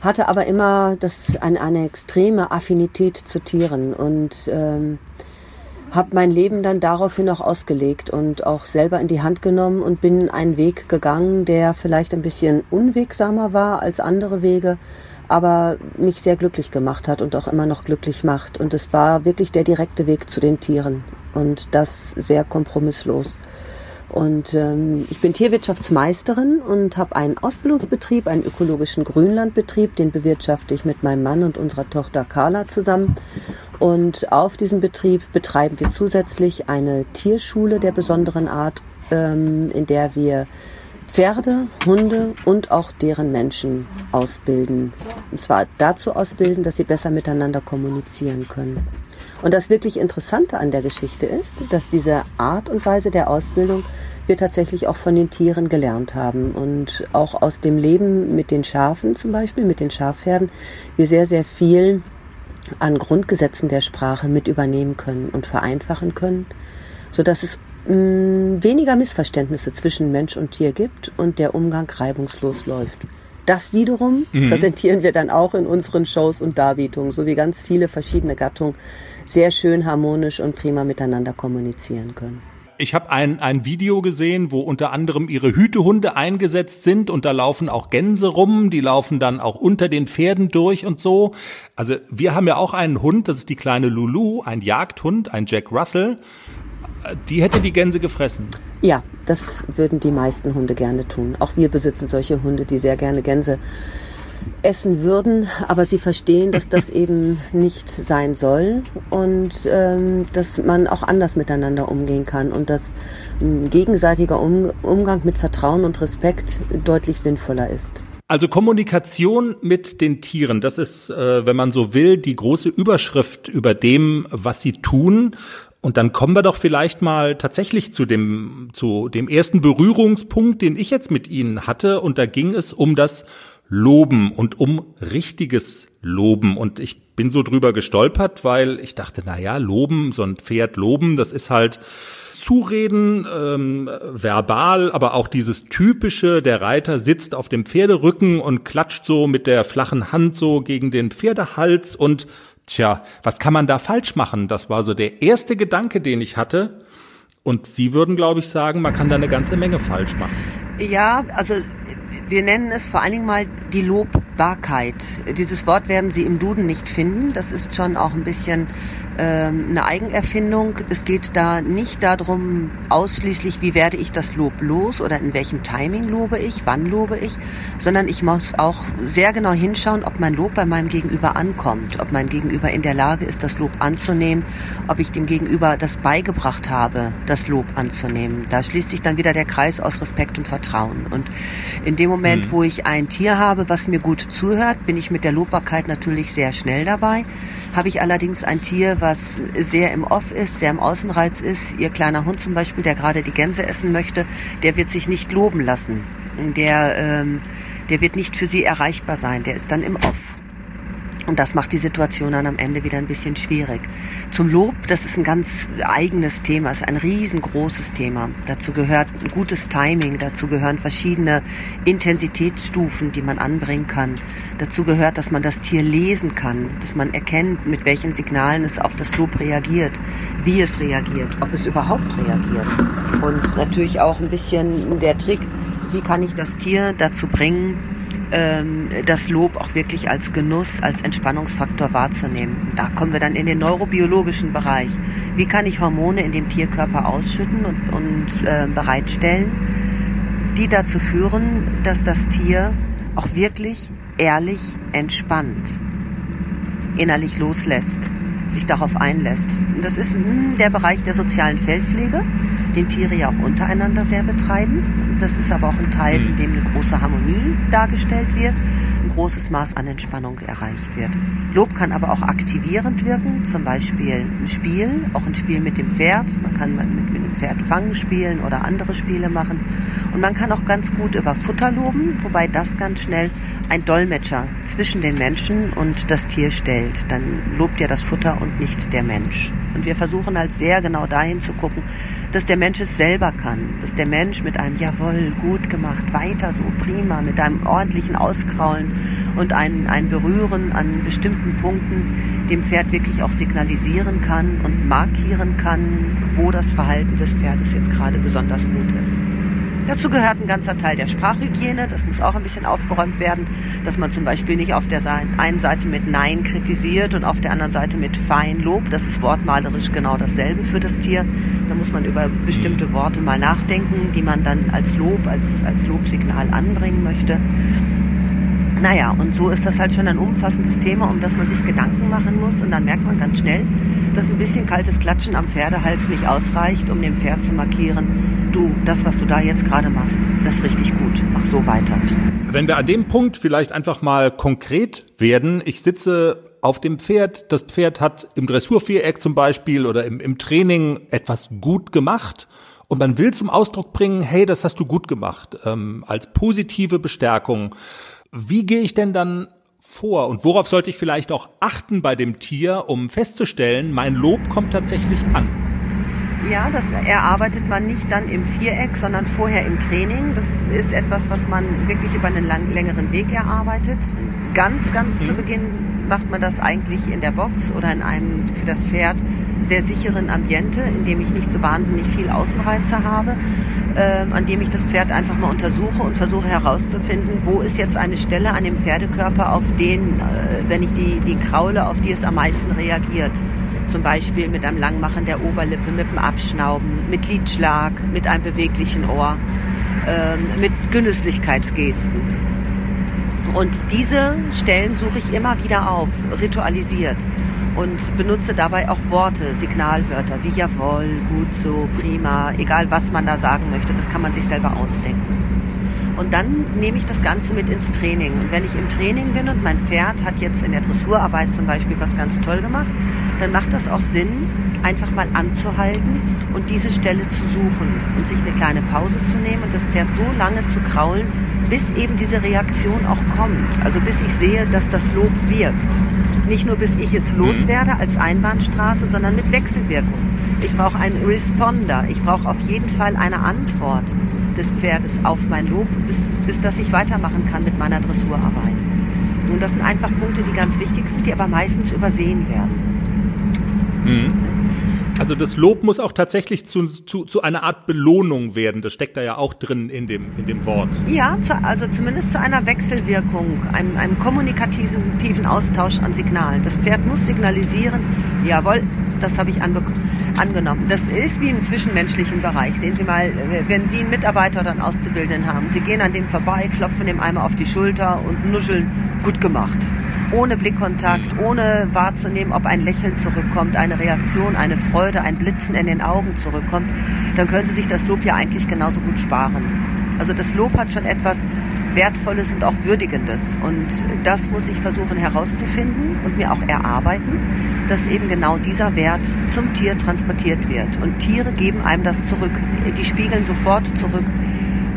hatte aber immer das, eine, eine extreme Affinität zu Tieren und ähm, habe mein Leben dann daraufhin auch ausgelegt und auch selber in die Hand genommen und bin einen Weg gegangen, der vielleicht ein bisschen unwegsamer war als andere Wege, aber mich sehr glücklich gemacht hat und auch immer noch glücklich macht. Und es war wirklich der direkte Weg zu den Tieren und das sehr kompromisslos. Und ähm, ich bin Tierwirtschaftsmeisterin und habe einen Ausbildungsbetrieb, einen ökologischen Grünlandbetrieb, den bewirtschafte ich mit meinem Mann und unserer Tochter Carla zusammen. Und auf diesem Betrieb betreiben wir zusätzlich eine Tierschule der besonderen Art, ähm, in der wir Pferde, Hunde und auch deren Menschen ausbilden. Und zwar dazu ausbilden, dass sie besser miteinander kommunizieren können. Und das wirklich Interessante an der Geschichte ist, dass diese Art und Weise der Ausbildung wir tatsächlich auch von den Tieren gelernt haben und auch aus dem Leben mit den Schafen zum Beispiel, mit den Schafherden, wir sehr, sehr viel an Grundgesetzen der Sprache mit übernehmen können und vereinfachen können, so dass es mh, mm, weniger Missverständnisse zwischen Mensch und Tier gibt und der Umgang reibungslos läuft. Das wiederum mhm. präsentieren wir dann auch in unseren Shows und Darbietungen, so wie ganz viele verschiedene Gattungen sehr schön harmonisch und prima miteinander kommunizieren können. Ich habe ein, ein Video gesehen, wo unter anderem ihre Hütehunde eingesetzt sind und da laufen auch Gänse rum, die laufen dann auch unter den Pferden durch und so. Also wir haben ja auch einen Hund, das ist die kleine Lulu, ein Jagdhund, ein Jack Russell. Die hätte die Gänse gefressen. Ja, das würden die meisten Hunde gerne tun. Auch wir besitzen solche Hunde, die sehr gerne Gänse essen würden, aber sie verstehen, dass das eben nicht sein soll und ähm, dass man auch anders miteinander umgehen kann und dass ein gegenseitiger um Umgang mit Vertrauen und Respekt deutlich sinnvoller ist. Also Kommunikation mit den Tieren, das ist, äh, wenn man so will, die große Überschrift über dem, was sie tun. Und dann kommen wir doch vielleicht mal tatsächlich zu dem, zu dem ersten Berührungspunkt, den ich jetzt mit Ihnen hatte. Und da ging es um das Loben und um richtiges Loben. Und ich bin so drüber gestolpert, weil ich dachte, na ja, Loben, so ein Pferd loben, das ist halt Zureden, ähm, verbal, aber auch dieses typische, der Reiter sitzt auf dem Pferderücken und klatscht so mit der flachen Hand so gegen den Pferdehals und tja, was kann man da falsch machen? Das war so der erste Gedanke, den ich hatte. Und Sie würden, glaube ich, sagen, man kann da eine ganze Menge falsch machen. Ja, also wir nennen es vor allen Dingen mal die Lobbarkeit. Dieses Wort werden Sie im Duden nicht finden. Das ist schon auch ein bisschen ähm, eine Eigenerfindung. Es geht da nicht darum, ausschließlich, wie werde ich das Lob los oder in welchem Timing lobe ich, wann lobe ich, sondern ich muss auch sehr genau hinschauen, ob mein Lob bei meinem Gegenüber ankommt, ob mein Gegenüber in der Lage ist, das Lob anzunehmen, ob ich dem Gegenüber das beigebracht habe, das Lob anzunehmen. Da schließt sich dann wieder der Kreis aus Respekt und Vertrauen. Und in dem Moment, mhm. wo ich ein Tier habe, was mir gut zuhört, bin ich mit der Lobbarkeit natürlich sehr schnell dabei. Habe ich allerdings ein Tier, was sehr im Off ist, sehr im Außenreiz ist, ihr kleiner Hund zum Beispiel, der gerade die Gänse essen möchte, der wird sich nicht loben lassen. Der, ähm, der wird nicht für sie erreichbar sein, der ist dann im Off. Und das macht die Situation dann am Ende wieder ein bisschen schwierig. Zum Lob, das ist ein ganz eigenes Thema, ist ein riesengroßes Thema. Dazu gehört ein gutes Timing, dazu gehören verschiedene Intensitätsstufen, die man anbringen kann. Dazu gehört, dass man das Tier lesen kann, dass man erkennt, mit welchen Signalen es auf das Lob reagiert, wie es reagiert, ob es überhaupt reagiert. Und natürlich auch ein bisschen der Trick, wie kann ich das Tier dazu bringen, ähm, das Lob auch wirklich als Genuss, als Entspannungsfaktor wahrzunehmen. Da kommen wir dann in den neurobiologischen Bereich. Wie kann ich Hormone in dem Tierkörper ausschütten und, und äh, bereitstellen, die dazu führen, dass das Tier auch wirklich ehrlich entspannt, innerlich loslässt, sich darauf einlässt. Das ist hm, der Bereich der sozialen Feldpflege den Tiere ja auch untereinander sehr betreiben. Das ist aber auch ein Teil, in dem eine große Harmonie dargestellt wird, ein großes Maß an Entspannung erreicht wird. Lob kann aber auch aktivierend wirken, zum Beispiel ein Spiel, auch ein Spiel mit dem Pferd. Man kann mit, mit dem Pferd fangen spielen oder andere Spiele machen. Und man kann auch ganz gut über Futter loben, wobei das ganz schnell ein Dolmetscher zwischen den Menschen und das Tier stellt. Dann lobt ja das Futter und nicht der Mensch. Und wir versuchen halt sehr genau dahin zu gucken, dass der Mensch es selber kann, dass der Mensch mit einem Jawohl, gut gemacht, weiter so, prima, mit einem ordentlichen Auskraulen und ein, ein Berühren an bestimmten Punkten dem Pferd wirklich auch signalisieren kann und markieren kann, wo das Verhalten des Pferdes jetzt gerade besonders gut ist. Dazu gehört ein ganzer Teil der Sprachhygiene. Das muss auch ein bisschen aufgeräumt werden, dass man zum Beispiel nicht auf der einen Seite mit Nein kritisiert und auf der anderen Seite mit Fein lobt. Das ist wortmalerisch genau dasselbe für das Tier. Da muss man über bestimmte Worte mal nachdenken, die man dann als Lob, als, als Lobsignal anbringen möchte. Naja, und so ist das halt schon ein umfassendes Thema, um das man sich Gedanken machen muss. Und dann merkt man ganz schnell, dass ein bisschen kaltes Klatschen am Pferdehals nicht ausreicht, um dem Pferd zu markieren, du, das, was du da jetzt gerade machst, das ist richtig gut. Mach so weiter. Wenn wir an dem Punkt vielleicht einfach mal konkret werden, ich sitze auf dem Pferd, das Pferd hat im Dressurviereck zum Beispiel oder im, im Training etwas gut gemacht und man will zum Ausdruck bringen, hey, das hast du gut gemacht, ähm, als positive Bestärkung. Wie gehe ich denn dann vor und worauf sollte ich vielleicht auch achten bei dem Tier, um festzustellen, mein Lob kommt tatsächlich an? Ja, das erarbeitet man nicht dann im Viereck, sondern vorher im Training. Das ist etwas, was man wirklich über einen lang, längeren Weg erarbeitet. Ganz, ganz mhm. zu Beginn macht man das eigentlich in der Box oder in einem für das Pferd sehr sicheren Ambiente, in dem ich nicht so wahnsinnig viel Außenreize habe äh, an dem ich das Pferd einfach mal untersuche und versuche herauszufinden, wo ist jetzt eine Stelle an dem Pferdekörper, auf den, äh, wenn ich die, die kraule, auf die es am meisten reagiert. Zum Beispiel mit einem Langmachen der Oberlippe, mit dem Abschnauben, mit Lidschlag, mit einem beweglichen Ohr, äh, mit Genüsslichkeitsgesten. Und diese Stellen suche ich immer wieder auf, ritualisiert und benutze dabei auch Worte, Signalwörter wie jawohl, gut so, prima, egal was man da sagen möchte, das kann man sich selber ausdenken. Und dann nehme ich das Ganze mit ins Training. Und wenn ich im Training bin und mein Pferd hat jetzt in der Dressurarbeit zum Beispiel was ganz toll gemacht, dann macht das auch Sinn, einfach mal anzuhalten und diese Stelle zu suchen und sich eine kleine Pause zu nehmen und das Pferd so lange zu kraulen, bis eben diese Reaktion auch kommt. Also bis ich sehe, dass das Lob wirkt. Nicht nur bis ich es loswerde als Einbahnstraße, sondern mit Wechselwirkung. Ich brauche einen Responder. Ich brauche auf jeden Fall eine Antwort des Pferdes auf mein Lob, bis, bis dass ich weitermachen kann mit meiner Dressurarbeit. Und das sind einfach Punkte, die ganz wichtig sind, die aber meistens übersehen werden. Mhm. Also das Lob muss auch tatsächlich zu, zu, zu einer Art Belohnung werden. Das steckt da ja auch drin in dem, in dem Wort. Ja, also zumindest zu einer Wechselwirkung, einem, einem kommunikativen Austausch an Signalen. Das Pferd muss signalisieren, jawohl, das habe ich angenommen. Das ist wie im zwischenmenschlichen Bereich. Sehen Sie mal, wenn Sie einen Mitarbeiter oder einen Auszubildenden haben, Sie gehen an dem vorbei, klopfen dem einmal auf die Schulter und nuscheln, gut gemacht ohne Blickkontakt, ohne wahrzunehmen, ob ein Lächeln zurückkommt, eine Reaktion, eine Freude, ein Blitzen in den Augen zurückkommt, dann können Sie sich das Lob ja eigentlich genauso gut sparen. Also das Lob hat schon etwas Wertvolles und auch Würdigendes. Und das muss ich versuchen herauszufinden und mir auch erarbeiten, dass eben genau dieser Wert zum Tier transportiert wird. Und Tiere geben einem das zurück. Die spiegeln sofort zurück,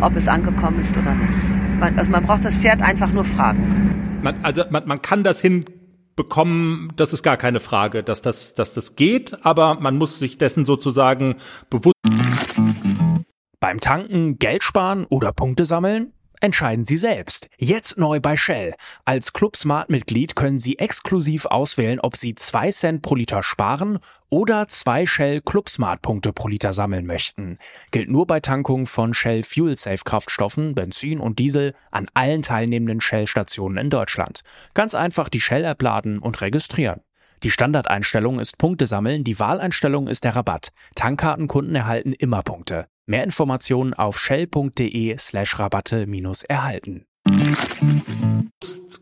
ob es angekommen ist oder nicht. also man braucht das Pferd einfach nur fragen man, also man, man kann das hinbekommen, das ist gar keine Frage, dass das, dass das geht, aber man muss sich dessen sozusagen bewusst. Beim Tanken Geld sparen oder Punkte sammeln? Entscheiden Sie selbst. Jetzt neu bei Shell. Als Club Smart Mitglied können Sie exklusiv auswählen, ob Sie 2 Cent pro Liter sparen oder 2 Shell Club Smart Punkte pro Liter sammeln möchten. Gilt nur bei Tankungen von Shell Fuel Safe Kraftstoffen, Benzin und Diesel an allen teilnehmenden Shell Stationen in Deutschland. Ganz einfach die Shell App laden und registrieren. Die Standardeinstellung ist Punkte sammeln, die Wahleinstellung ist der Rabatt. Tankkartenkunden erhalten immer Punkte. Mehr Informationen auf shell.de slash Rabatte minus erhalten.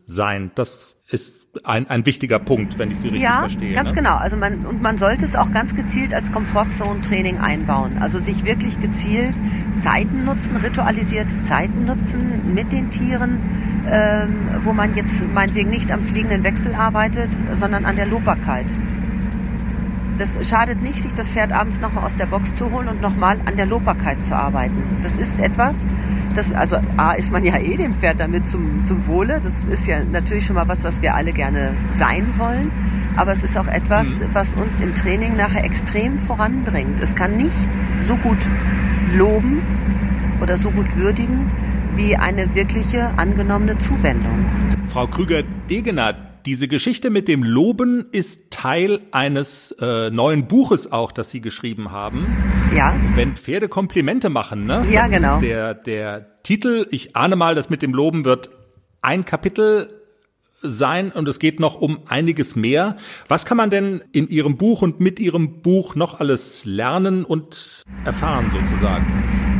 Sein, das ist ein, ein wichtiger Punkt, wenn ich Sie richtig ja, verstehe. ganz ne? genau. Also man, und man sollte es auch ganz gezielt als Komfortzone-Training einbauen. Also sich wirklich gezielt Zeiten nutzen, ritualisiert Zeiten nutzen mit den Tieren, ähm, wo man jetzt meinetwegen nicht am fliegenden Wechsel arbeitet, sondern an der Lobbarkeit. Das schadet nicht, sich das Pferd abends nochmal aus der Box zu holen und nochmal an der Lobbarkeit zu arbeiten. Das ist etwas, das, also A, ist man ja eh dem Pferd damit zum, zum Wohle. Das ist ja natürlich schon mal was, was wir alle gerne sein wollen. Aber es ist auch etwas, was uns im Training nachher extrem voranbringt. Es kann nichts so gut loben oder so gut würdigen wie eine wirkliche angenommene Zuwendung. Frau Krüger-Degener, diese Geschichte mit dem Loben ist Teil eines äh, neuen Buches auch, das Sie geschrieben haben. Ja, Wenn Pferde Komplimente machen, ne? Ja, das genau. Ist der, der Titel, ich ahne mal, das mit dem Loben wird ein Kapitel sein und es geht noch um einiges mehr. Was kann man denn in Ihrem Buch und mit Ihrem Buch noch alles lernen und erfahren sozusagen?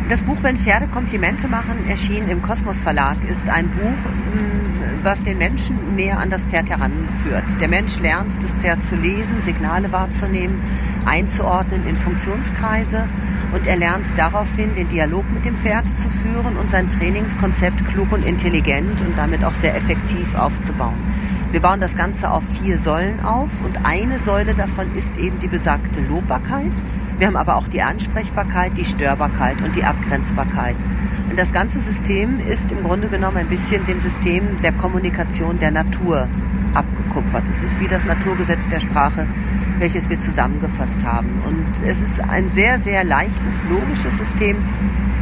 Das Buch Wenn Pferde Komplimente machen, erschien im Kosmos Verlag, ist ein Buch, mh, was den Menschen näher an das Pferd heranführt. Der Mensch lernt, das Pferd zu lesen, Signale wahrzunehmen, einzuordnen in Funktionskreise und er lernt daraufhin, den Dialog mit dem Pferd zu führen und sein Trainingskonzept klug und intelligent und damit auch sehr effektiv aufzubauen. Wir bauen das Ganze auf vier Säulen auf und eine Säule davon ist eben die besagte Lobbarkeit. Wir haben aber auch die Ansprechbarkeit, die Störbarkeit und die Abgrenzbarkeit. Und das ganze System ist im Grunde genommen ein bisschen dem System der Kommunikation der Natur abgekupfert. Es ist wie das Naturgesetz der Sprache, welches wir zusammengefasst haben. Und es ist ein sehr, sehr leichtes, logisches System,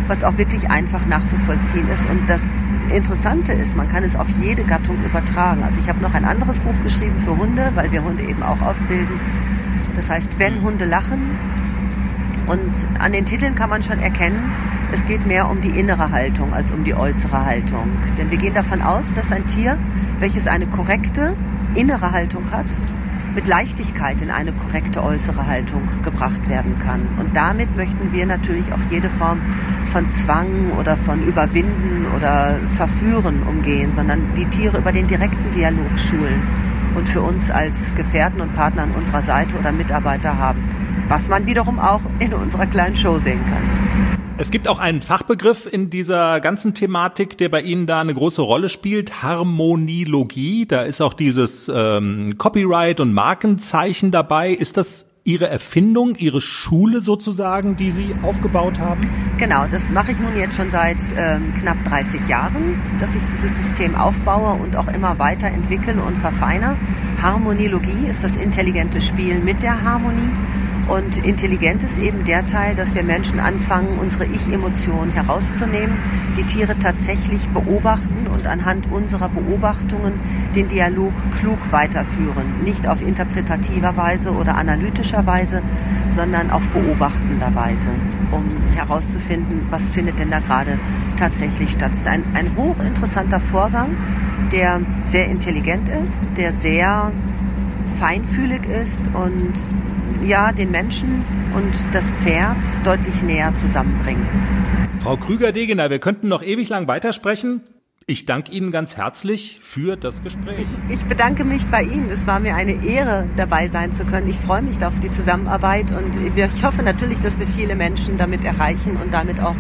was auch wirklich einfach nachzuvollziehen ist. Und das Interessante ist, man kann es auf jede Gattung übertragen. Also ich habe noch ein anderes Buch geschrieben für Hunde, weil wir Hunde eben auch ausbilden. Das heißt, wenn Hunde lachen. Und an den Titeln kann man schon erkennen, es geht mehr um die innere Haltung als um die äußere Haltung. Denn wir gehen davon aus, dass ein Tier, welches eine korrekte innere Haltung hat, mit Leichtigkeit in eine korrekte äußere Haltung gebracht werden kann. Und damit möchten wir natürlich auch jede Form von Zwang oder von Überwinden oder Verführen umgehen, sondern die Tiere über den direkten Dialog schulen und für uns als Gefährten und Partner an unserer Seite oder Mitarbeiter haben, was man wiederum auch in unserer kleinen Show sehen kann. Es gibt auch einen Fachbegriff in dieser ganzen Thematik, der bei Ihnen da eine große Rolle spielt, Harmonilogie. Da ist auch dieses ähm, Copyright und Markenzeichen dabei. Ist das Ihre Erfindung, Ihre Schule sozusagen, die Sie aufgebaut haben? Genau, das mache ich nun jetzt schon seit ähm, knapp 30 Jahren, dass ich dieses System aufbaue und auch immer weiterentwickle und verfeine. Harmonilogie ist das intelligente Spiel mit der Harmonie. Und intelligent ist eben der Teil, dass wir Menschen anfangen, unsere Ich-Emotionen herauszunehmen, die Tiere tatsächlich beobachten und anhand unserer Beobachtungen den Dialog klug weiterführen. Nicht auf interpretativer Weise oder analytischer Weise, sondern auf beobachtender Weise, um herauszufinden, was findet denn da gerade tatsächlich statt. Es ist ein, ein hochinteressanter Vorgang, der sehr intelligent ist, der sehr feinfühlig ist und ja, den Menschen und das Pferd deutlich näher zusammenbringt. Frau Krüger-Degener, wir könnten noch ewig lang weitersprechen. Ich danke Ihnen ganz herzlich für das Gespräch. Ich bedanke mich bei Ihnen. Es war mir eine Ehre, dabei sein zu können. Ich freue mich auf die Zusammenarbeit und ich hoffe natürlich, dass wir viele Menschen damit erreichen und damit auch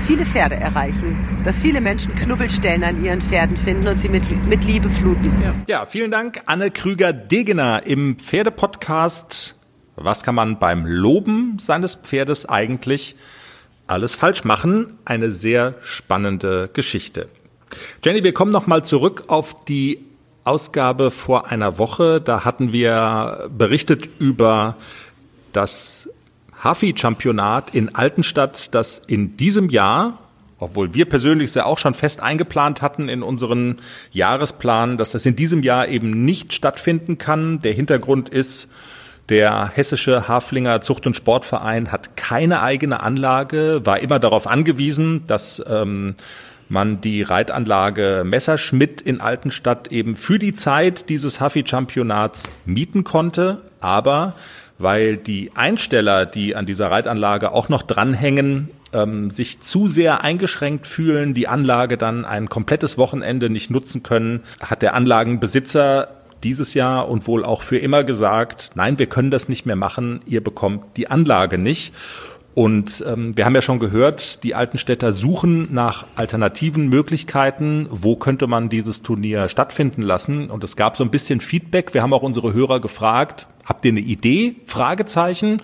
viele Pferde erreichen. Dass viele Menschen Knubbelstellen an ihren Pferden finden und sie mit, mit Liebe fluten. Ja, vielen Dank, Anne Krüger-Degener im Pferdepodcast. Was kann man beim Loben seines Pferdes eigentlich alles falsch machen? Eine sehr spannende Geschichte. Jenny, wir kommen noch mal zurück auf die Ausgabe vor einer Woche. Da hatten wir berichtet über das Hafi-Championat in Altenstadt, das in diesem Jahr obwohl wir persönlich es ja auch schon fest eingeplant hatten in unseren Jahresplan, dass das in diesem Jahr eben nicht stattfinden kann. Der Hintergrund ist, der hessische Haflinger Zucht- und Sportverein hat keine eigene Anlage, war immer darauf angewiesen, dass ähm, man die Reitanlage Messerschmidt in Altenstadt eben für die Zeit dieses Hafi-Championats mieten konnte. Aber weil die Einsteller, die an dieser Reitanlage auch noch dranhängen, ähm, sich zu sehr eingeschränkt fühlen, die Anlage dann ein komplettes Wochenende nicht nutzen können, hat der Anlagenbesitzer dieses Jahr und wohl auch für immer gesagt, nein, wir können das nicht mehr machen, ihr bekommt die Anlage nicht. Und ähm, wir haben ja schon gehört, die Altenstädter suchen nach alternativen Möglichkeiten. Wo könnte man dieses Turnier stattfinden lassen? Und es gab so ein bisschen Feedback. Wir haben auch unsere Hörer gefragt, habt ihr eine Idee? Fragezeichen.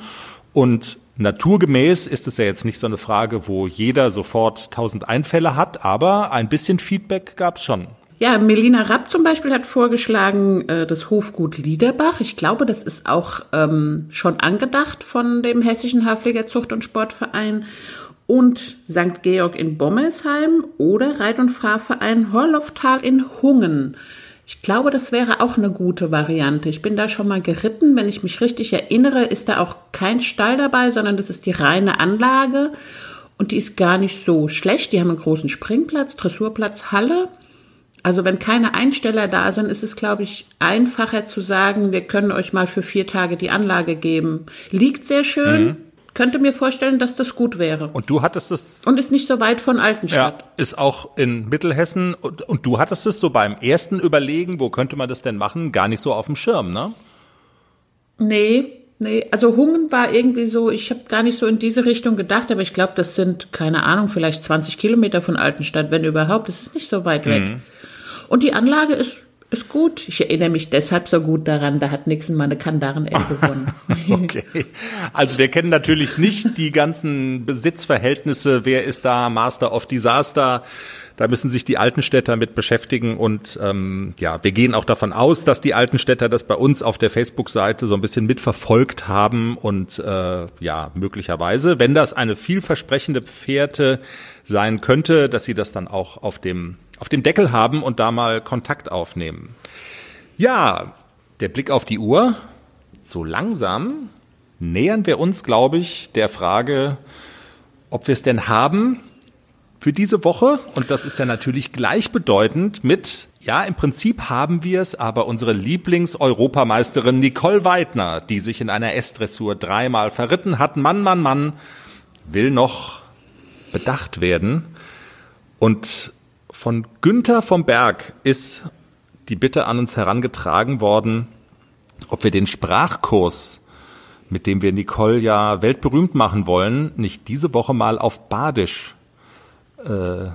Und naturgemäß ist es ja jetzt nicht so eine Frage, wo jeder sofort tausend Einfälle hat, aber ein bisschen Feedback gab es schon. Ja, Melina Rapp zum Beispiel hat vorgeschlagen, äh, das Hofgut Liederbach. Ich glaube, das ist auch ähm, schon angedacht von dem Hessischen Hafliger Zucht- und Sportverein und St. Georg in Bommelsheim oder Reit- und Fahrverein Horloftal in Hungen. Ich glaube, das wäre auch eine gute Variante. Ich bin da schon mal geritten. Wenn ich mich richtig erinnere, ist da auch kein Stall dabei, sondern das ist die reine Anlage. Und die ist gar nicht so schlecht. Die haben einen großen Springplatz, Dressurplatz, Halle. Also wenn keine Einsteller da sind, ist es, glaube ich, einfacher zu sagen, wir können euch mal für vier Tage die Anlage geben. Liegt sehr schön. Mhm. Könnte mir vorstellen, dass das gut wäre. Und du hattest es. Und ist nicht so weit von Altenstadt. Ja, ist auch in Mittelhessen. Und, und du hattest es so beim ersten Überlegen, wo könnte man das denn machen, gar nicht so auf dem Schirm, ne? Nee, Nee, also Hungen war irgendwie so, ich habe gar nicht so in diese Richtung gedacht, aber ich glaube, das sind, keine Ahnung, vielleicht 20 Kilometer von Altenstadt, wenn überhaupt. Das ist nicht so weit weg. Mhm. Und die Anlage ist, ist gut. Ich erinnere mich deshalb so gut daran, da hat Nixon mal eine Kandaren-L gewonnen. okay. Also wir kennen natürlich nicht die ganzen Besitzverhältnisse. Wer ist da Master of Disaster? Da müssen sich die Altenstädter mit beschäftigen und ähm, ja, wir gehen auch davon aus, dass die Altenstädter das bei uns auf der Facebook-Seite so ein bisschen mitverfolgt haben und äh, ja, möglicherweise, wenn das eine vielversprechende Pferde sein könnte, dass sie das dann auch auf dem auf dem Deckel haben und da mal Kontakt aufnehmen. Ja, der Blick auf die Uhr. So langsam nähern wir uns, glaube ich, der Frage, ob wir es denn haben für diese Woche. Und das ist ja natürlich gleichbedeutend mit, ja, im Prinzip haben wir es, aber unsere Lieblings-Europameisterin Nicole Weidner, die sich in einer S-Dressur dreimal verritten hat, Mann, Mann, Mann, will noch bedacht werden. Und von Günther vom Berg ist die Bitte an uns herangetragen worden, ob wir den Sprachkurs, mit dem wir Nicole ja weltberühmt machen wollen, nicht diese Woche mal auf Badisch äh,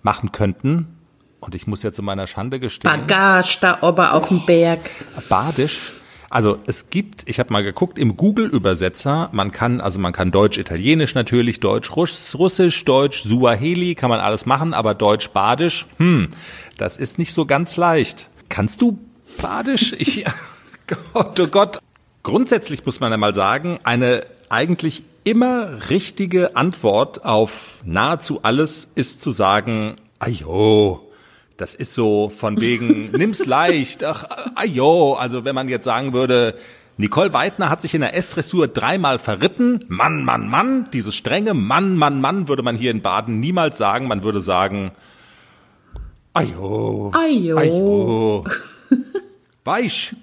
machen könnten. Und ich muss ja zu meiner Schande gestehen. Bagage da oben auf dem Berg. Badisch also es gibt, ich habe mal geguckt, im Google-Übersetzer, man kann, also man kann Deutsch, Italienisch natürlich, Deutsch, Russisch, Deutsch, Suaheli, kann man alles machen, aber Deutsch, Badisch, hm, das ist nicht so ganz leicht. Kannst du Badisch? Ich, Gott, oh Gott. Grundsätzlich muss man einmal sagen, eine eigentlich immer richtige Antwort auf nahezu alles ist zu sagen, ajo, das ist so von wegen, nimm's leicht, ach, ajo. Also wenn man jetzt sagen würde, Nicole Weidner hat sich in der S-Dressur dreimal verritten. Mann, Mann, Mann. Dieses strenge Mann, Mann, Mann würde man hier in Baden niemals sagen. Man würde sagen, ajo. Ajo. ajo. Weich.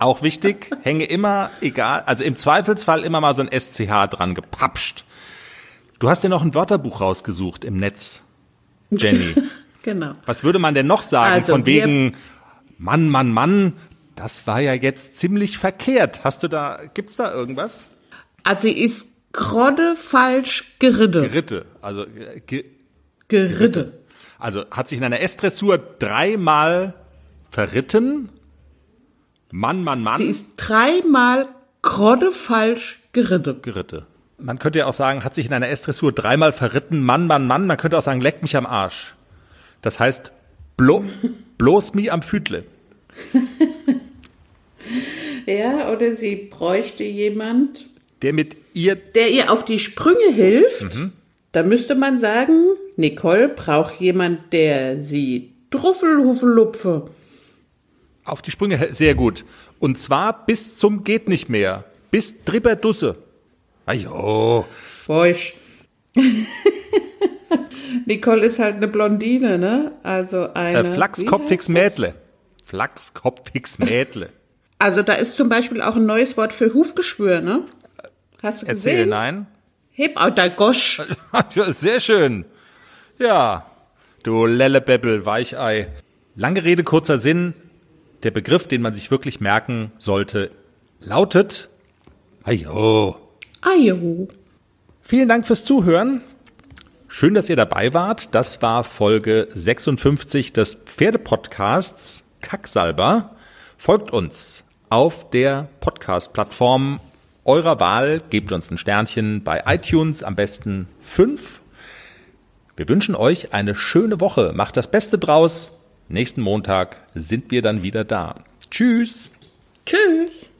Auch wichtig, hänge immer, egal, also im Zweifelsfall immer mal so ein SCH dran gepapscht. Du hast dir noch ein Wörterbuch rausgesucht im Netz, Jenny. Genau. Was würde man denn noch sagen also von wegen Mann, Mann, Mann, das war ja jetzt ziemlich verkehrt. Hast du da, gibt's da irgendwas? Also sie ist gerade falsch geritte. Geritte, also äh, ge Geritte. Also hat sich in einer S-Dressur dreimal verritten. Mann, Mann, Mann. Sie ist dreimal gerade falsch geritte. Geritte. Man könnte ja auch sagen, hat sich in einer S-Dressur dreimal verritten. Mann, Mann, Mann. Man könnte auch sagen, leck mich am Arsch. Das heißt, blo bloß mi am Füdle. ja, oder sie bräuchte jemand, der mit ihr, der ihr auf die Sprünge hilft. Mhm. Da müsste man sagen, Nicole braucht jemand, der sie Druffelhufelupfe. Auf die Sprünge, sehr gut. Und zwar bis zum geht nicht mehr. Bis Dripperdusse. Ajo. Boisch. Nicole ist halt eine Blondine, ne? Also eine. Äh, Flachskopfiges Mädle. Flachskopfiges Mädle. Also da ist zum Beispiel auch ein neues Wort für Hufgeschwür, ne? Hast du Erzähl, gesehen? nein. Heb out der Gosch. Sehr schön. Ja, du Lellebebbel, Weichei. Lange Rede, kurzer Sinn. Der Begriff, den man sich wirklich merken sollte, lautet Ajo. Ajo. Vielen Dank fürs Zuhören. Schön, dass ihr dabei wart. Das war Folge 56 des Pferdepodcasts Kacksalber. Folgt uns auf der Podcast-Plattform eurer Wahl. Gebt uns ein Sternchen bei iTunes, am besten fünf. Wir wünschen euch eine schöne Woche. Macht das Beste draus. Nächsten Montag sind wir dann wieder da. Tschüss. Tschüss.